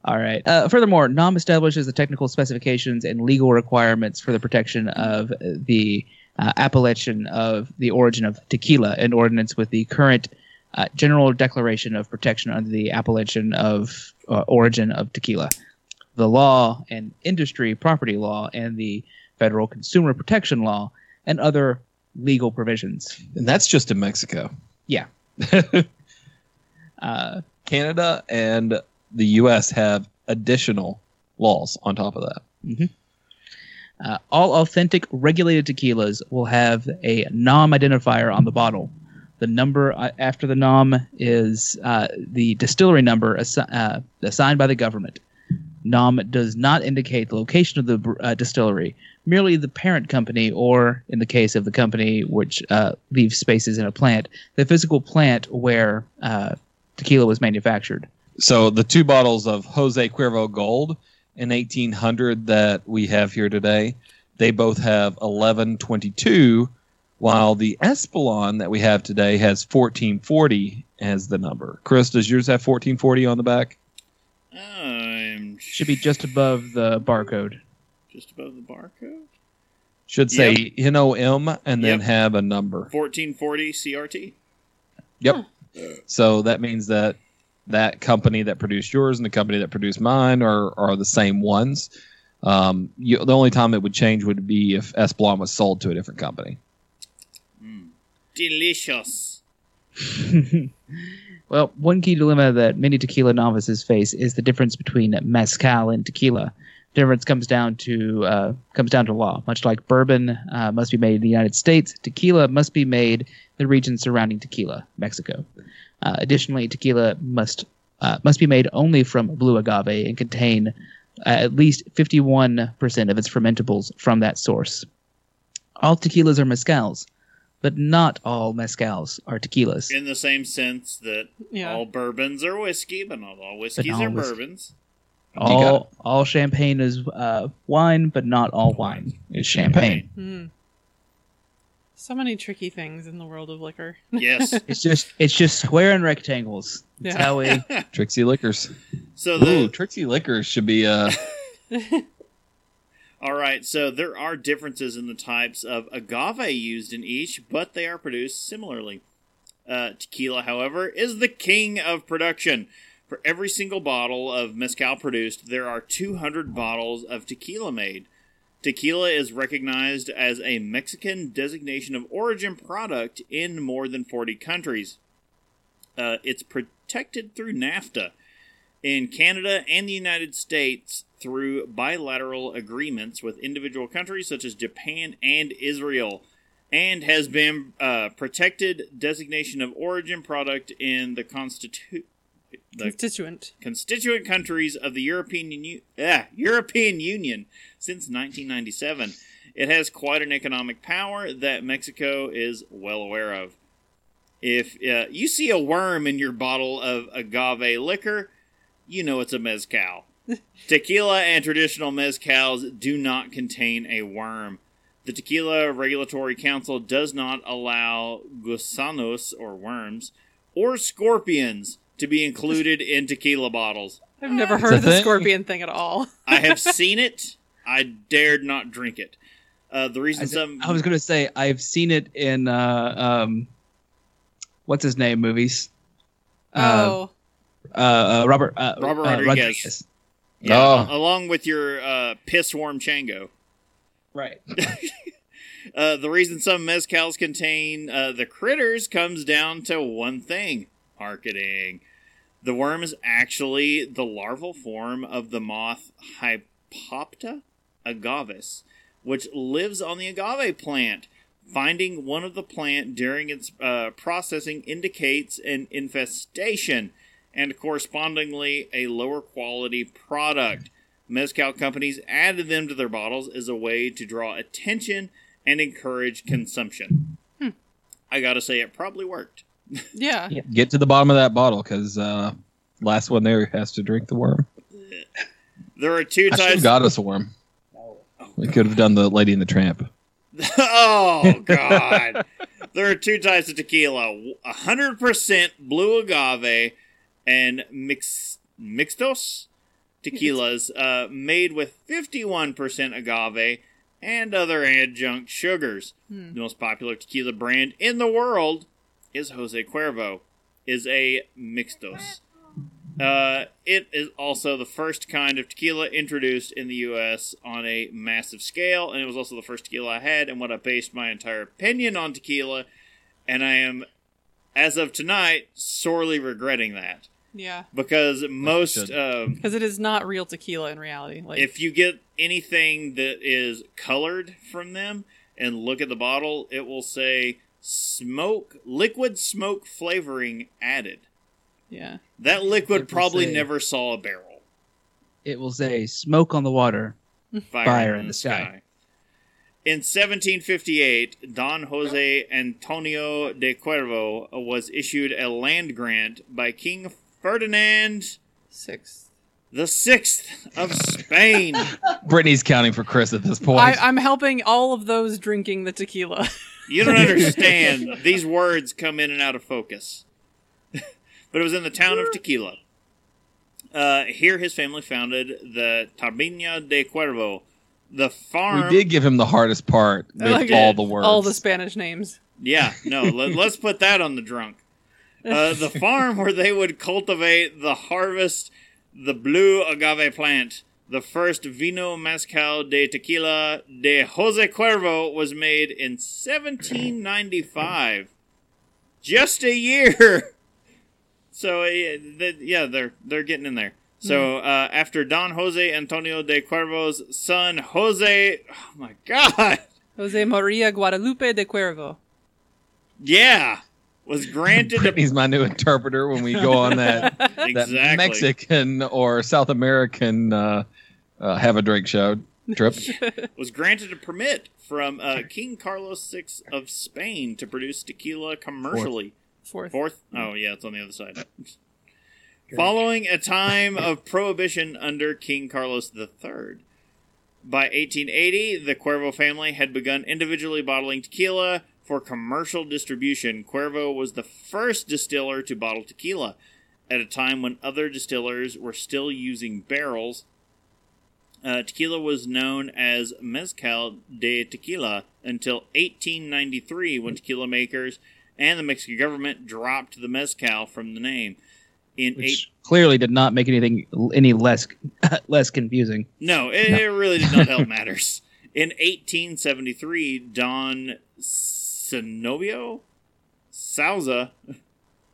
Speaker 3: All right. Uh, furthermore, NOM establishes the technical specifications and legal requirements for the protection of the uh, appellation of the origin of tequila in ordinance with the current uh, General Declaration of Protection under the appellation of uh, origin of tequila. The law and industry property law and the federal consumer protection law and other legal provisions.
Speaker 4: And that's just in Mexico.
Speaker 3: Yeah. Uh,
Speaker 4: Canada and the U.S. have additional laws on top of that.
Speaker 3: Uh, all authentic regulated tequilas will have a NOM identifier on the bottle. The number uh, after the NOM is uh, the distillery number assi- uh, assigned by the government. NOM does not indicate the location of the uh, distillery, merely the parent company, or in the case of the company which uh, leaves spaces in a plant, the physical plant where tequila was manufactured.
Speaker 4: So the two bottles of Jose Cuervo Gold in 1800 that we have here today, they both have 1122, while the Espolon that we have today has 1440 as the number. Chris, does yours have 1440 on the back?
Speaker 2: I'm
Speaker 3: Should be just above the barcode.
Speaker 2: just above the barcode.
Speaker 4: Should say NOM and then
Speaker 2: Yep.
Speaker 4: have a number.
Speaker 2: 1440 CRT.
Speaker 4: Yep. So that means that that company that produced yours and the company that produced mine are, are the same ones. Um, you, the only time it would change would be if Espolon was sold to a different company.
Speaker 2: Mm. Delicious.
Speaker 3: well, one key dilemma that many tequila novices face is the difference between mezcal and tequila. Difference comes down to uh, comes down to law. Much like bourbon uh, must be made in the United States, tequila must be made in the region surrounding tequila, Mexico. Uh, additionally, tequila must uh, must be made only from blue agave and contain uh, at least 51% of its fermentables from that source. All tequilas are mezcals, but not all mezcals are tequilas.
Speaker 2: In the same sense that
Speaker 1: Yeah.
Speaker 2: all bourbons are whiskey, but not all whiskeys
Speaker 3: all
Speaker 2: are
Speaker 3: whis-
Speaker 2: bourbons.
Speaker 3: all all champagne is uh, wine, but not all wine is champagne.
Speaker 1: Hmm. So many tricky things in the world of liquor.
Speaker 2: Yes.
Speaker 3: It's just it's just square and rectangles. That's
Speaker 1: Yeah.
Speaker 3: how we.
Speaker 4: Trixie Liquors.
Speaker 2: so
Speaker 4: Ooh,
Speaker 2: the
Speaker 4: Trixie Liquors should be uh
Speaker 2: all right, so there are differences in the types of agave used in each, but they are produced similarly. Uh, tequila, however, is the king of production. For every single bottle of mezcal produced, there are 200 bottles of tequila made. Tequila is recognized as a Mexican designation of origin product in more than 40 countries. Uh, it's protected through NAFTA in Canada and the United States through bilateral agreements with individual countries such as Japan and Israel, and has been uh, protected designation of origin product in the constitu- the
Speaker 1: Constituent.
Speaker 2: constituent countries of the European Union, ah, European Union since 1997. It has quite an economic power that Mexico is well aware of. If uh, you see a worm in your bottle of agave liquor, you know it's a mezcal. Tequila and traditional mezcals do not contain a worm. The Tequila Regulatory Council does not allow gusanos or worms or scorpions to be included in tequila bottles.
Speaker 1: I've never heard of the
Speaker 4: thing?
Speaker 1: scorpion thing at all.
Speaker 2: I have seen it. I dared not drink it. Uh, the reason
Speaker 3: I,
Speaker 2: some
Speaker 3: I was gonna say I've seen it in uh, um, what's his name movies.
Speaker 1: oh,
Speaker 3: Uh, uh, Robert uh,
Speaker 2: Robert
Speaker 3: uh,
Speaker 2: Rodriguez. yeah,
Speaker 4: Oh.
Speaker 2: along with your uh, piss worm chango.
Speaker 3: Right.
Speaker 2: Uh, the reason some mezcals contain uh, the critters comes down to one thing marketing. The worm is actually the larval form of the moth Hypopta agavis, which lives on the agave plant. Finding one of the plant during its uh, processing indicates an infestation and correspondingly a lower quality product. Mezcal companies added them to their bottles as a way to draw attention and encourage consumption. I gotta say, it probably worked.
Speaker 1: yeah.
Speaker 4: Get to the bottom of that bottle because uh, last one there has to drink the worm.
Speaker 2: There are two
Speaker 4: I
Speaker 2: types.
Speaker 4: got us a worm. We could have done the Lady and the Tramp.
Speaker 2: oh God! there are two types of tequila: hundred percent blue agave and mix mixtos tequilas, uh, made with fifty-one percent agave and other adjunct sugars.
Speaker 1: Hmm.
Speaker 2: The most popular tequila brand in the world is Jose Cuervo, is a mixtos. Uh, it is also the first kind of tequila introduced in the U.S. on a massive scale, and it was also the first tequila I had, and what I based my entire opinion on tequila. And I am, as of tonight, sorely regretting that
Speaker 1: Yeah.
Speaker 2: because most,
Speaker 4: should.
Speaker 2: um,
Speaker 1: Because it is not real tequila in reality. Like,
Speaker 2: if you get anything that is colored from them and look at the bottle, it will say smoke, liquid smoke flavoring added.
Speaker 1: Yeah.
Speaker 2: That liquid probably
Speaker 3: say-
Speaker 2: never saw a barrel.
Speaker 3: It will say smoke on the water.
Speaker 2: Fire,
Speaker 3: Fire
Speaker 2: in,
Speaker 3: in
Speaker 2: the
Speaker 3: the
Speaker 2: sky.
Speaker 3: sky.
Speaker 2: In 1758, Don Jose Antonio de Cuervo was issued a land grant by King Ferdinand
Speaker 1: Six.
Speaker 2: the Sixth of Spain.
Speaker 4: Brittany's counting for Chris at this point.
Speaker 1: I, I'm helping all of those drinking the tequila.
Speaker 2: You don't understand. These words come in and out of focus. But it was in the town of Tequila. Uh, here, his family founded the Taberna de Cuervo, the farm.
Speaker 4: we did give him the hardest part with
Speaker 1: like
Speaker 4: all
Speaker 2: it.
Speaker 4: the words.
Speaker 1: all the Spanish names.
Speaker 2: Yeah, no, let, us put that on the drunk. Uh, the farm where they would cultivate the harvest the blue agave plant. The first vino mezcal de tequila de Jose Cuervo was made in 1795. Just a year. So yeah, th- yeah, they're they're getting in there. So uh, after Don Jose Antonio de Cuervo's son Jose, oh my God,
Speaker 1: Jose Maria Guadalupe de Cuervo.
Speaker 2: yeah, was granted a
Speaker 4: my new interpreter when we go on that, that. Mexican or South American uh, uh, have a drink show trip.
Speaker 2: was granted a permit from uh, King Carlos VI of Spain to produce tequila commercially.
Speaker 1: Fourth.
Speaker 2: Fourth? Oh, yeah, it's on the other side. Following a time of prohibition under King Carlos III. By 1880, the Cuervo family had begun individually bottling tequila for commercial distribution. Cuervo was the first distiller to bottle tequila at a time when other distillers were still using barrels. Uh, tequila was known as Mezcal de Tequila until 1893 when tequila makers and the Mexican government dropped the mezcal from the name. In eight,
Speaker 3: clearly did not make anything any less less confusing.
Speaker 2: no, it, it really did not help matters. In 1873, Don Cenobio Sauza,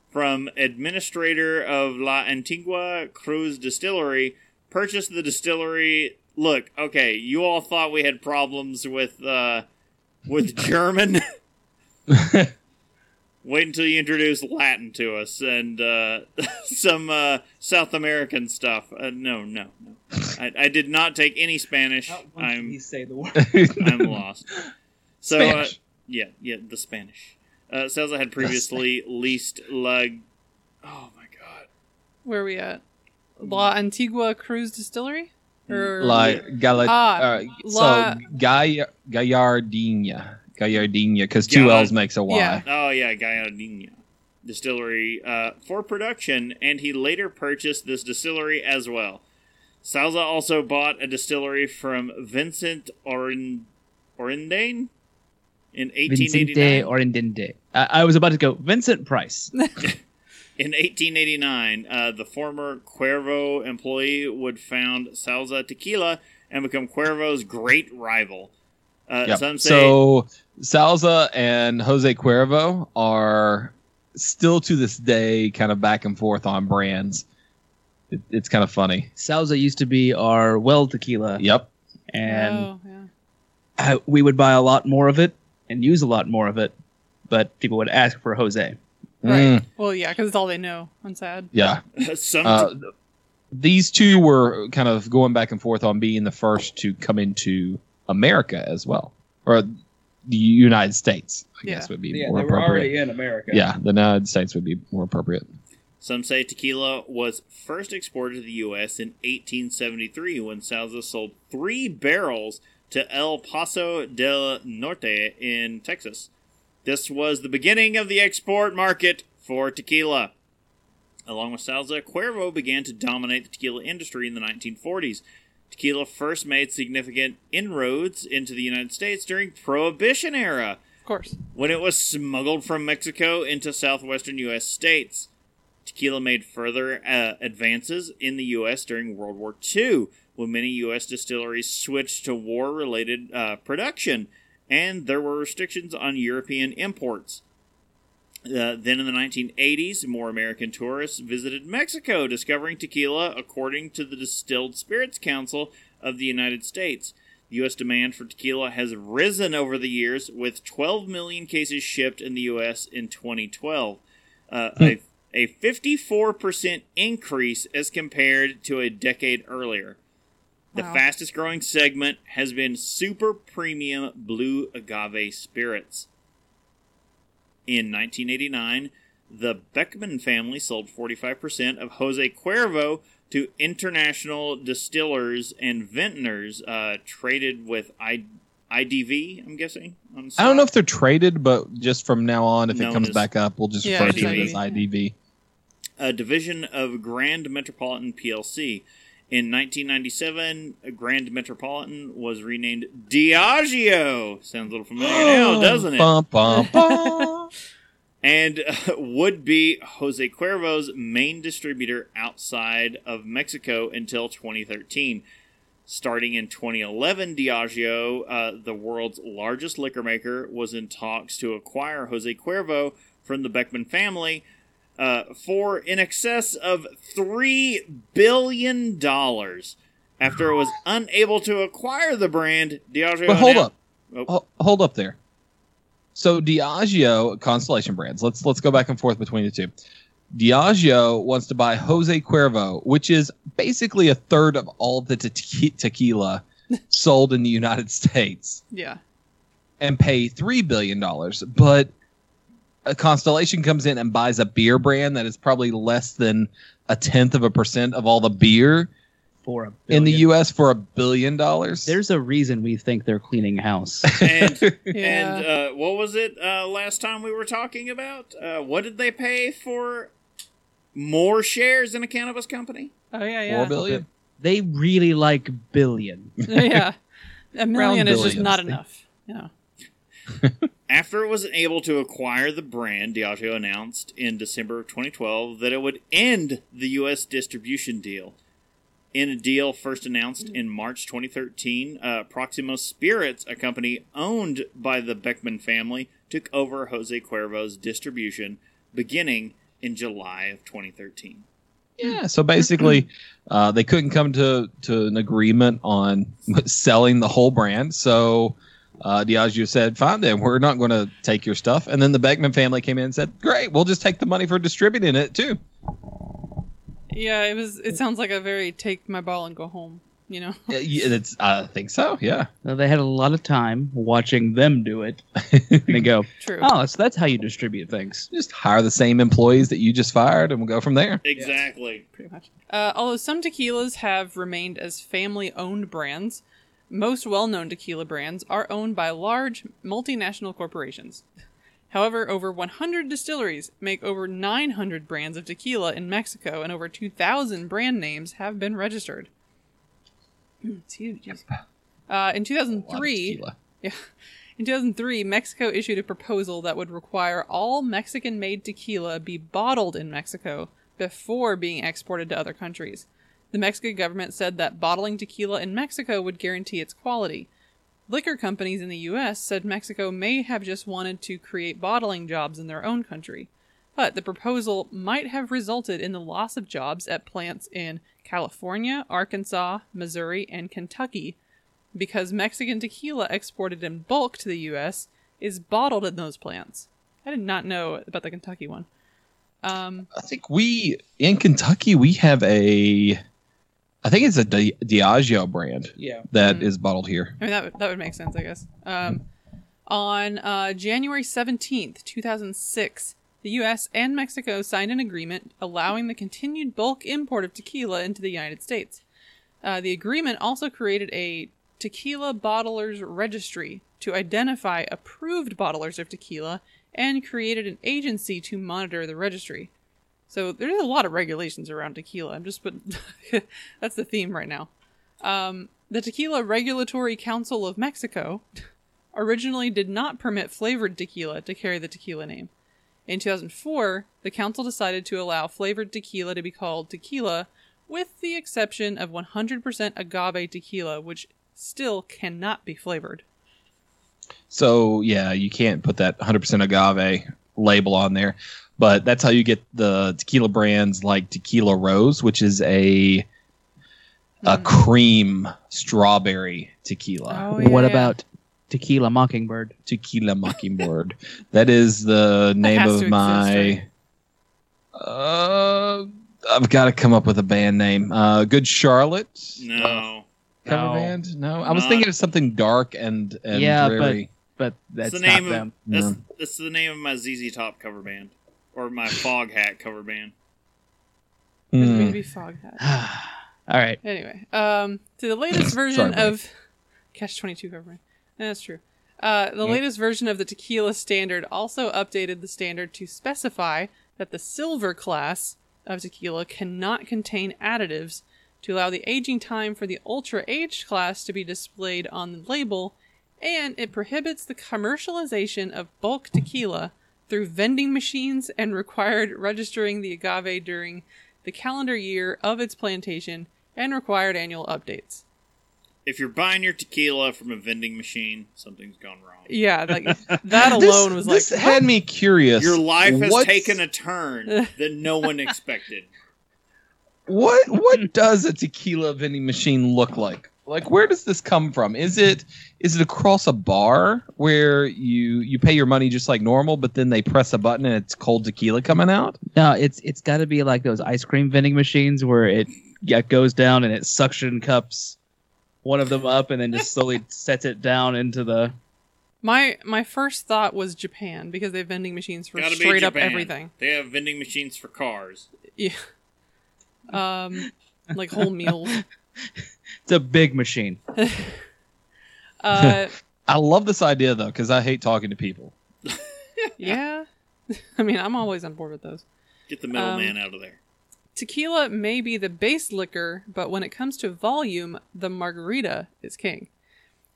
Speaker 2: from administrator of La Antigua Cruz Distillery, purchased the distillery. Look, okay, you all thought we had problems with uh, with German. Wait until you introduce Latin to us and uh, some uh, South American stuff. Uh, no, no, no. I, I did not take any Spanish. I'm
Speaker 3: say the word.
Speaker 2: I'm lost. So, uh, yeah, yeah, the Spanish. Uh, Sauza had previously leased La. Oh my god.
Speaker 1: Where are we at? La Antigua Cruz Distillery? Or
Speaker 4: like Gal-
Speaker 1: Ah,
Speaker 4: uh,
Speaker 1: La-
Speaker 4: so Gay- Gallardina, Gallardina, because two
Speaker 2: Galla-
Speaker 4: L's makes a Y.
Speaker 1: Yeah.
Speaker 2: Oh yeah, Gallardina distillery uh, for production, and he later purchased this distillery as well. Sauza also bought a distillery from Vincent Orin- Orindane in
Speaker 3: Vincente
Speaker 2: 1889.
Speaker 3: Orindinde. I, I was about to go Vincent Price.
Speaker 2: In 1889, uh, the former Cuervo employee would found Sauza Tequila and become Cuervo's great rival. Uh,
Speaker 4: Yep.
Speaker 2: Some say
Speaker 4: So Sauza and Jose Cuervo are still to this day kind of back and forth on brands. It, it's kind of funny.
Speaker 3: Sauza used to be our well tequila,
Speaker 4: Yep.
Speaker 3: and
Speaker 1: oh, yeah.
Speaker 3: uh, we would buy a lot more of it and use a lot more of it, but people would ask for Jose.
Speaker 1: Right.
Speaker 4: Mm,
Speaker 1: Well, yeah, because it's all they know. I'm sad.
Speaker 4: yeah.
Speaker 2: some
Speaker 4: Uh, these two were kind of going back and forth on being the first to come into America as well, or the United States. I
Speaker 1: Yeah.
Speaker 4: guess would be more appropriate.
Speaker 3: They were already in America.
Speaker 4: Yeah, the United States would be more appropriate.
Speaker 2: Some say tequila was first exported to the U.S. in 1873 when Sauza sold three barrels to El Paso del Norte in Texas. This was the beginning of the export market for tequila. Along with Sauza, Cuervo began to dominate the tequila industry in the 1940s. Tequila first made significant inroads into the United States during Prohibition era
Speaker 1: Of course.
Speaker 2: when it was smuggled from Mexico into southwestern U.S. states. Tequila made further uh, advances in the U.S. during World War II, when many U.S. distilleries switched to war related uh, production, and there were restrictions on European imports. Uh, then in the 1980s, more American tourists visited Mexico, discovering tequila, according to the Distilled Spirits Council of the United States. The U.S. demand for tequila has risen over the years, with 12 million cases shipped in the U.S. in 2012, uh, a, a 54% increase as compared to a decade earlier. The
Speaker 1: Wow.
Speaker 2: fastest growing segment has been super premium blue agave spirits. In 1989, the Beckmann family sold 45% of Jose Cuervo to international distillers and vintners uh, traded with I- IDV, I'm guessing. On
Speaker 4: I don't know if they're traded, but just from now on, if
Speaker 2: Known
Speaker 4: it comes
Speaker 2: as-
Speaker 4: back up, we'll just
Speaker 1: Yeah,
Speaker 4: refer to it
Speaker 2: IDV.
Speaker 4: as IDV.
Speaker 2: a division of Grand Metropolitan PLC. In 1997, Grand Metropolitan was renamed Diageo. Sounds a little familiar now, doesn't it?
Speaker 4: Bum, bum, bum.
Speaker 2: and uh, would be Jose Cuervo's main distributor outside of Mexico until 2013. Starting in 2011, Diageo, uh, the world's largest liquor maker, was in talks to acquire Jose Cuervo from the Beckmann family uh, for in excess of $3 billion. After it was unable to acquire the brand, Diageo.
Speaker 4: but hold
Speaker 2: now-
Speaker 4: up,
Speaker 2: Oh.
Speaker 4: Ho- hold up there. So Diageo, Constellation Brands. Let's let's go back and forth between the two. Diageo wants to buy Jose Cuervo, which is basically a third of all the te- tequila sold in the United States,
Speaker 1: Yeah.
Speaker 4: and pay three billion dollars. But a Constellation comes in and buys a beer brand that is probably less than a tenth of a percent of all the beer
Speaker 3: For a
Speaker 4: in the. U.S. for a billion dollars.
Speaker 3: There's a reason we think they're cleaning house.
Speaker 2: And
Speaker 1: Yeah.
Speaker 2: And uh, what was it uh, last time we were talking about? Uh, what did they pay for more shares in a cannabis company?
Speaker 1: oh, yeah, yeah.
Speaker 4: billion.
Speaker 3: they really like billion.
Speaker 1: yeah. A million is just not enough. Yeah.
Speaker 2: After it was able to acquire the brand, Diageo announced in December of 2012 that it would end the U.S. distribution deal. In a deal first announced in March 2013, uh, Proximo Spirits, a company owned by the Beckmann family, took over Jose Cuervo's distribution beginning in July of 2013.
Speaker 4: Yeah, so basically, uh, they couldn't come to to an agreement on selling the whole brand. So uh, Diageo said, "Fine, then we're not going to take your stuff." And then the Beckmann family came in and said, "Great, we'll just take the money for distributing it too."
Speaker 1: Yeah, it was. It sounds like a very take my ball and go home. You know.
Speaker 4: Yeah, yeah, It's, I think so. Yeah.
Speaker 3: So they had a lot of time watching them do it. and they go,
Speaker 1: True.
Speaker 3: oh, so that's how you distribute things.
Speaker 4: Just hire the same employees that you just fired, and we'll go from there.
Speaker 2: Exactly.
Speaker 1: pretty much. Uh, although some tequilas have remained as family owned brands, most well known tequila brands are owned by large multinational corporations. However, over 100 distilleries make over 900 brands of tequila in Mexico, and over 2,000 brand names have been registered. it's huge. Uh, in
Speaker 4: A lot of
Speaker 1: 2003, yeah. In 2003, Mexico issued a proposal that would require all Mexican made tequila be bottled in Mexico before being exported to other countries. The Mexican government said that bottling tequila in Mexico would guarantee its quality. Liquor companies in the US said Mexico may have just wanted to create bottling jobs in their own country. But the proposal might have resulted in the loss of jobs at plants in California, Arkansas, Missouri, and Kentucky because Mexican tequila exported in bulk to the US is bottled in those plants. I did not know about the Kentucky one. Um,
Speaker 4: I think we in Kentucky we have a, I think it's a Di- Diageo brand
Speaker 3: Yeah.
Speaker 4: that is
Speaker 1: Mm.
Speaker 4: bottled here.
Speaker 1: I mean, that would, that would make sense, I guess. Um, on uh, January 17th, 2006, the U.S. and Mexico signed an agreement allowing the continued bulk import of tequila into the United States. Uh, the agreement also created a tequila bottlers registry to identify approved bottlers of tequila and created an agency to monitor the registry. So there's a lot of regulations around tequila. I'm just putting that's the theme right now. Um, the Tequila Regulatory Council of Mexico originally did not permit flavored tequila to carry the tequila name. In 2004, the council decided to allow flavored tequila to be called tequila, with the exception of 100% agave tequila, which still cannot be flavored.
Speaker 4: So yeah, you can't put that 100% agave label on there, but that's how you get the tequila brands like Tequila Rose, which is a a
Speaker 1: Mm.
Speaker 4: cream strawberry tequila.
Speaker 1: Oh,
Speaker 3: what
Speaker 1: yeah.
Speaker 3: about Tequila Mockingbird?
Speaker 4: Tequila Mockingbird. that is the name of
Speaker 1: to exist,
Speaker 4: my.
Speaker 1: right?
Speaker 4: Uh, I've got to come up with a band name. Uh, Good Charlotte.
Speaker 2: No.
Speaker 4: Cover
Speaker 3: No.
Speaker 4: band? No, I was
Speaker 2: Not-
Speaker 4: thinking of something dark and, and
Speaker 3: Yeah, but-
Speaker 4: dreary.
Speaker 3: But
Speaker 2: That's
Speaker 3: that's
Speaker 2: the
Speaker 3: not
Speaker 2: name of
Speaker 3: them.
Speaker 2: that's,
Speaker 4: No.
Speaker 2: that's the name of my ZZ Top cover band. Or my Foghat cover band.
Speaker 1: Didn't
Speaker 4: Hmm.
Speaker 1: to be Foghat.
Speaker 3: All right.
Speaker 1: Anyway, um, to the latest version
Speaker 4: Sorry,
Speaker 1: of Catch Twenty Two government. That's true. Uh, the
Speaker 4: Yeah.
Speaker 1: latest version of the tequila standard also updated the standard to specify that the silver class of tequila cannot contain additives to allow the aging time for the ultra aged class to be displayed on the label, and it prohibits the commercialization of bulk tequila through vending machines and required registering the agave during the calendar year of its plantation and required annual updates.
Speaker 2: If you're buying your tequila from a vending machine, something's gone wrong.
Speaker 1: Yeah, like that alone was like
Speaker 4: this had me curious.
Speaker 2: Your life has
Speaker 4: What's-
Speaker 2: taken a turn that no one expected.
Speaker 4: what what does a tequila vending machine look like? Like where does this come from? Is it is it across a bar where you you pay your money just like normal, but then they press a button and it's cold tequila coming out?
Speaker 3: No, it's it's got to be like those ice cream vending machines where it yeah goes down and it suction cups one of them up and then just slowly sets it down into the.
Speaker 1: my my first thought was Japan because they have vending machines for
Speaker 2: Gotta
Speaker 1: straight up everything.
Speaker 2: They have vending machines for cars.
Speaker 1: Yeah. Um like whole meals.
Speaker 3: It's a big machine.
Speaker 1: Uh
Speaker 4: I love this idea though because I hate talking to people.
Speaker 1: yeah. I mean, I'm always on board with those.
Speaker 2: Get the
Speaker 1: Um,
Speaker 2: middleman out of there.
Speaker 1: Tequila may be the base liquor, but when it comes to volume, the margarita is king.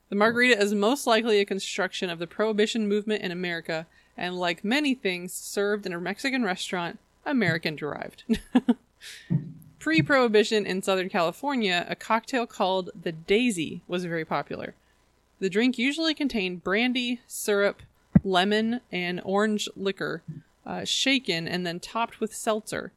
Speaker 1: The margarita is most likely a construction of the prohibition movement in America, and like many things served in a Mexican restaurant, American derived. Pre prohibition in Southern California, a cocktail called the Daisy was very popular. The drink usually contained brandy, syrup, lemon, and orange liquor, uh, shaken and then topped with seltzer.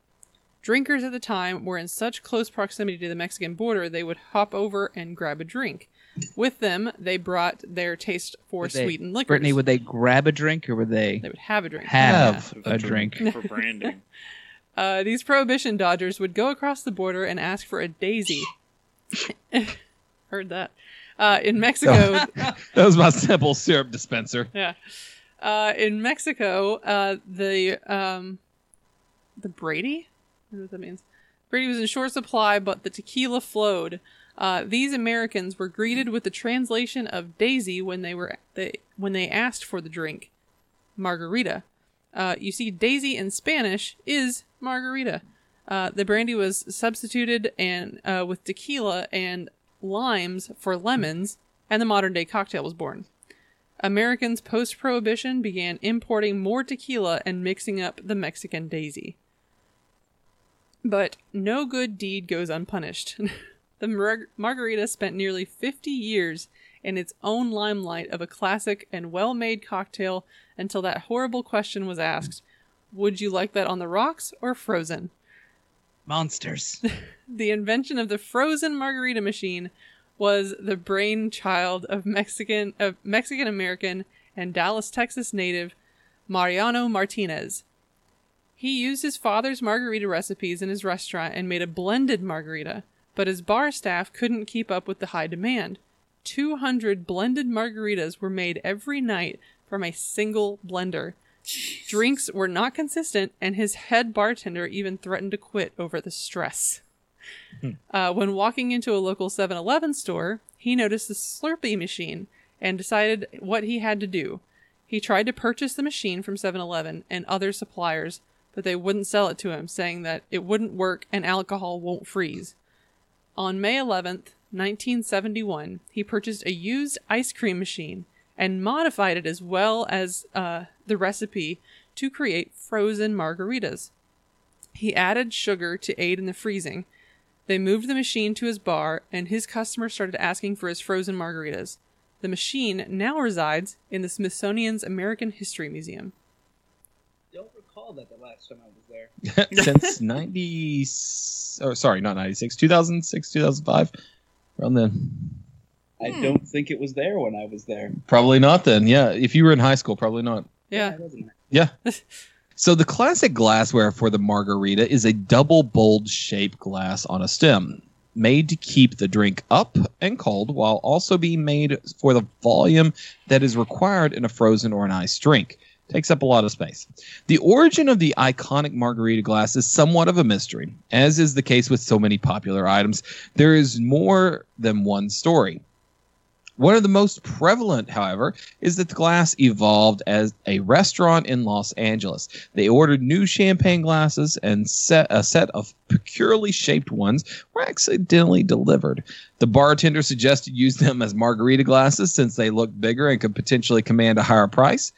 Speaker 1: Drinkers at the time were in such close proximity to the Mexican border they would hop over and grab a drink. With them, they brought their taste for
Speaker 3: Would they-
Speaker 1: sweetened liquors.
Speaker 3: Brittany, would they grab a drink or would they
Speaker 1: they would have a drink.
Speaker 3: have
Speaker 2: Yeah.
Speaker 3: a drink?
Speaker 2: for branding.
Speaker 1: Uh, these prohibition dodgers would go across the border and ask for a daisy. Heard that. Uh, in Mexico,
Speaker 4: That was my simple syrup dispenser.
Speaker 1: yeah. Uh, in Mexico, uh, the um, the Brady, I don't know what that means. Brady was in short supply, but the tequila flowed. Uh, these Americans were greeted with the translation of Daisy when they were they, when they asked for the drink, margarita. Uh, you see, Daisy in Spanish is margarita. Uh, the brandy was substituted and uh, with tequila and limes for lemons, and the modern day cocktail was born. Americans post prohibition began importing more tequila and mixing up the Mexican daisy. But no good deed goes unpunished. the mar- margarita spent nearly 50 years in its own limelight of a classic and well made cocktail until that horrible question was asked Would you like that on the rocks or frozen?
Speaker 3: Monsters.
Speaker 1: The invention of the frozen margarita machine was the brainchild of Mexican of Mexican American and Dallas, Texas native Mariano Martinez. He used his father's margarita recipes in his restaurant and made a blended margarita, but his bar staff couldn't keep up with the high demand. 200 blended margaritas were made every night from a single blender. Drinks were not consistent, and his head bartender even threatened to quit over the stress. Uh, when walking into a local 7 Eleven store, he noticed the Slurpee machine and decided what he had to do. He tried to purchase the machine from 7 Eleven and other suppliers, but they wouldn't sell it to him, saying that it wouldn't work and alcohol won't freeze. On May 11th, 1971, he purchased a used ice cream machine and modified it as well as uh, the recipe to create frozen margaritas. He added sugar to aid in the freezing. They moved the machine to his bar, and his customers started asking for his frozen margaritas. The machine now resides in the Smithsonian's American History Museum.
Speaker 3: Don't recall that the last time I was there.
Speaker 4: Since 90. Oh, sorry, not 96. 2006, 2005. Around then.
Speaker 3: I
Speaker 1: Hmm.
Speaker 3: don't think it was there when I was there.
Speaker 4: Probably not then. Yeah. If you were in high school, probably not.
Speaker 1: Yeah.
Speaker 4: Yeah. so the classic glassware for the margarita is a double bowled shaped glass on a stem, made to keep the drink up and cold while also being made for the volume that is required in a frozen or an iced drink. Takes up a lot of space. The origin of the iconic margarita glass is somewhat of a mystery, as is the case with so many popular items. There is more than one story. One of the most prevalent, however, is that the glass evolved as a restaurant in Los Angeles. They ordered new champagne glasses and set a set of peculiarly shaped ones were accidentally delivered. The bartender suggested use them as margarita glasses since they looked bigger and could potentially command a higher price.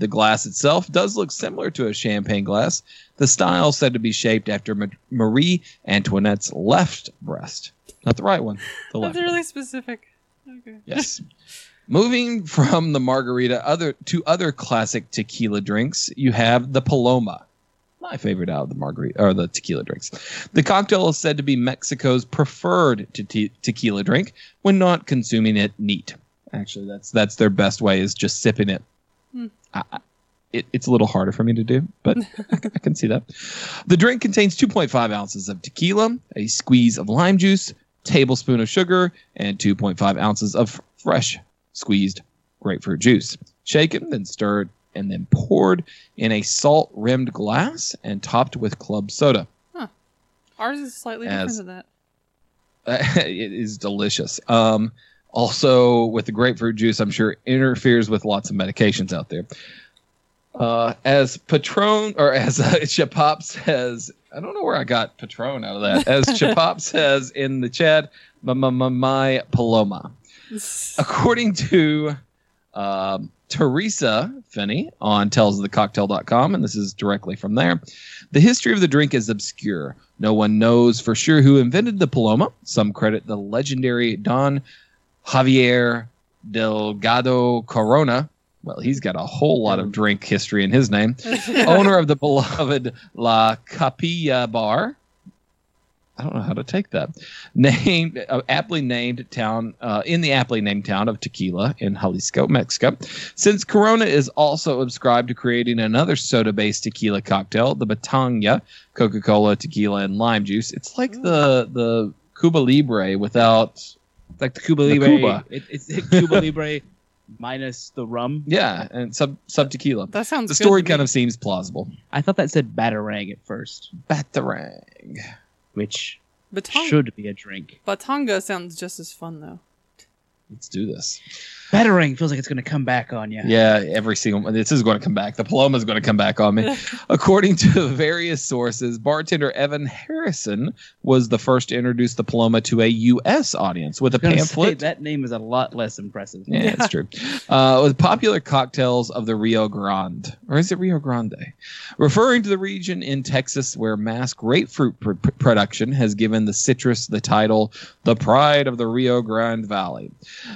Speaker 4: The glass itself does look similar to a champagne glass. The style said to be shaped after Marie Antoinette's left breast, not the right one. The left.
Speaker 1: That's
Speaker 4: one.
Speaker 1: really specific. Okay.
Speaker 4: Yes. Moving from the margarita other to other classic tequila drinks, you have the Paloma. My favorite out of the margarita or the tequila drinks. The cocktail is said to be Mexico's preferred te- te- tequila drink when not consuming it neat. Actually, that's that's their best way is just sipping it.
Speaker 1: Hmm.
Speaker 4: I, it, it's a little harder for me to do, but I can see that. The drink contains 2.5 ounces of tequila, a squeeze of lime juice, tablespoon of sugar, and 2.5 ounces of fresh squeezed grapefruit juice. Shaken, then stirred, and then poured in a salt rimmed glass and topped with club soda. Huh.
Speaker 1: Ours is slightly
Speaker 4: As-
Speaker 1: different than that.
Speaker 4: it is delicious. Um, also, with the grapefruit juice, I'm sure interferes with lots of medications out there. Uh, as Patron, or as uh, Chapop says, I don't know where I got Patron out of that. As Chapop says in the chat, my, my, my, my Paloma. According to um, Teresa Finney on talesofthecocktail.com, and this is directly from there, the history of the drink is obscure. No one knows for sure who invented the Paloma. Some credit the legendary Don Javier Delgado Corona. Well, he's got a whole lot of drink history in his name. Owner of the beloved La Capilla Bar. I don't know how to take that. Named uh, aptly named town uh, in the aptly named town of Tequila in Jalisco, Mexico. Since Corona is also ascribed to creating another soda-based tequila cocktail, the Batanga, Coca-Cola, tequila, and lime juice. It's like the the Cuba Libre without
Speaker 3: like the Cuba
Speaker 4: The
Speaker 3: Libre.
Speaker 4: Cuba.
Speaker 3: It, it's Cuba Libre minus the rum.
Speaker 4: yeah, and sub sub tequila.
Speaker 1: That sounds.
Speaker 4: The
Speaker 1: good
Speaker 4: story
Speaker 1: to
Speaker 4: kind
Speaker 1: me.
Speaker 4: of seems plausible.
Speaker 3: I thought that said Batarang at first,
Speaker 4: Batarang.
Speaker 3: which
Speaker 1: Batong-
Speaker 3: should be a drink.
Speaker 1: Batanga sounds just as fun though.
Speaker 4: Let's do this.
Speaker 3: Batarang feels like it's going to come back on you.
Speaker 4: Yeah, every single this is going to come back. The Paloma is going to come back on me. According to various sources, bartender Evan Harrison was the first to introduce the Paloma to a U.S. audience with a
Speaker 3: was gonna say,
Speaker 4: pamphlet.
Speaker 3: that name is a lot less impressive.
Speaker 4: Yeah, it's true. Uh, with popular cocktails of the Rio Grande, or is it Rio Grande? Referring to the region in Texas where mass grapefruit pr- pr- production has given the citrus the title "the pride of the Rio Grande Valley."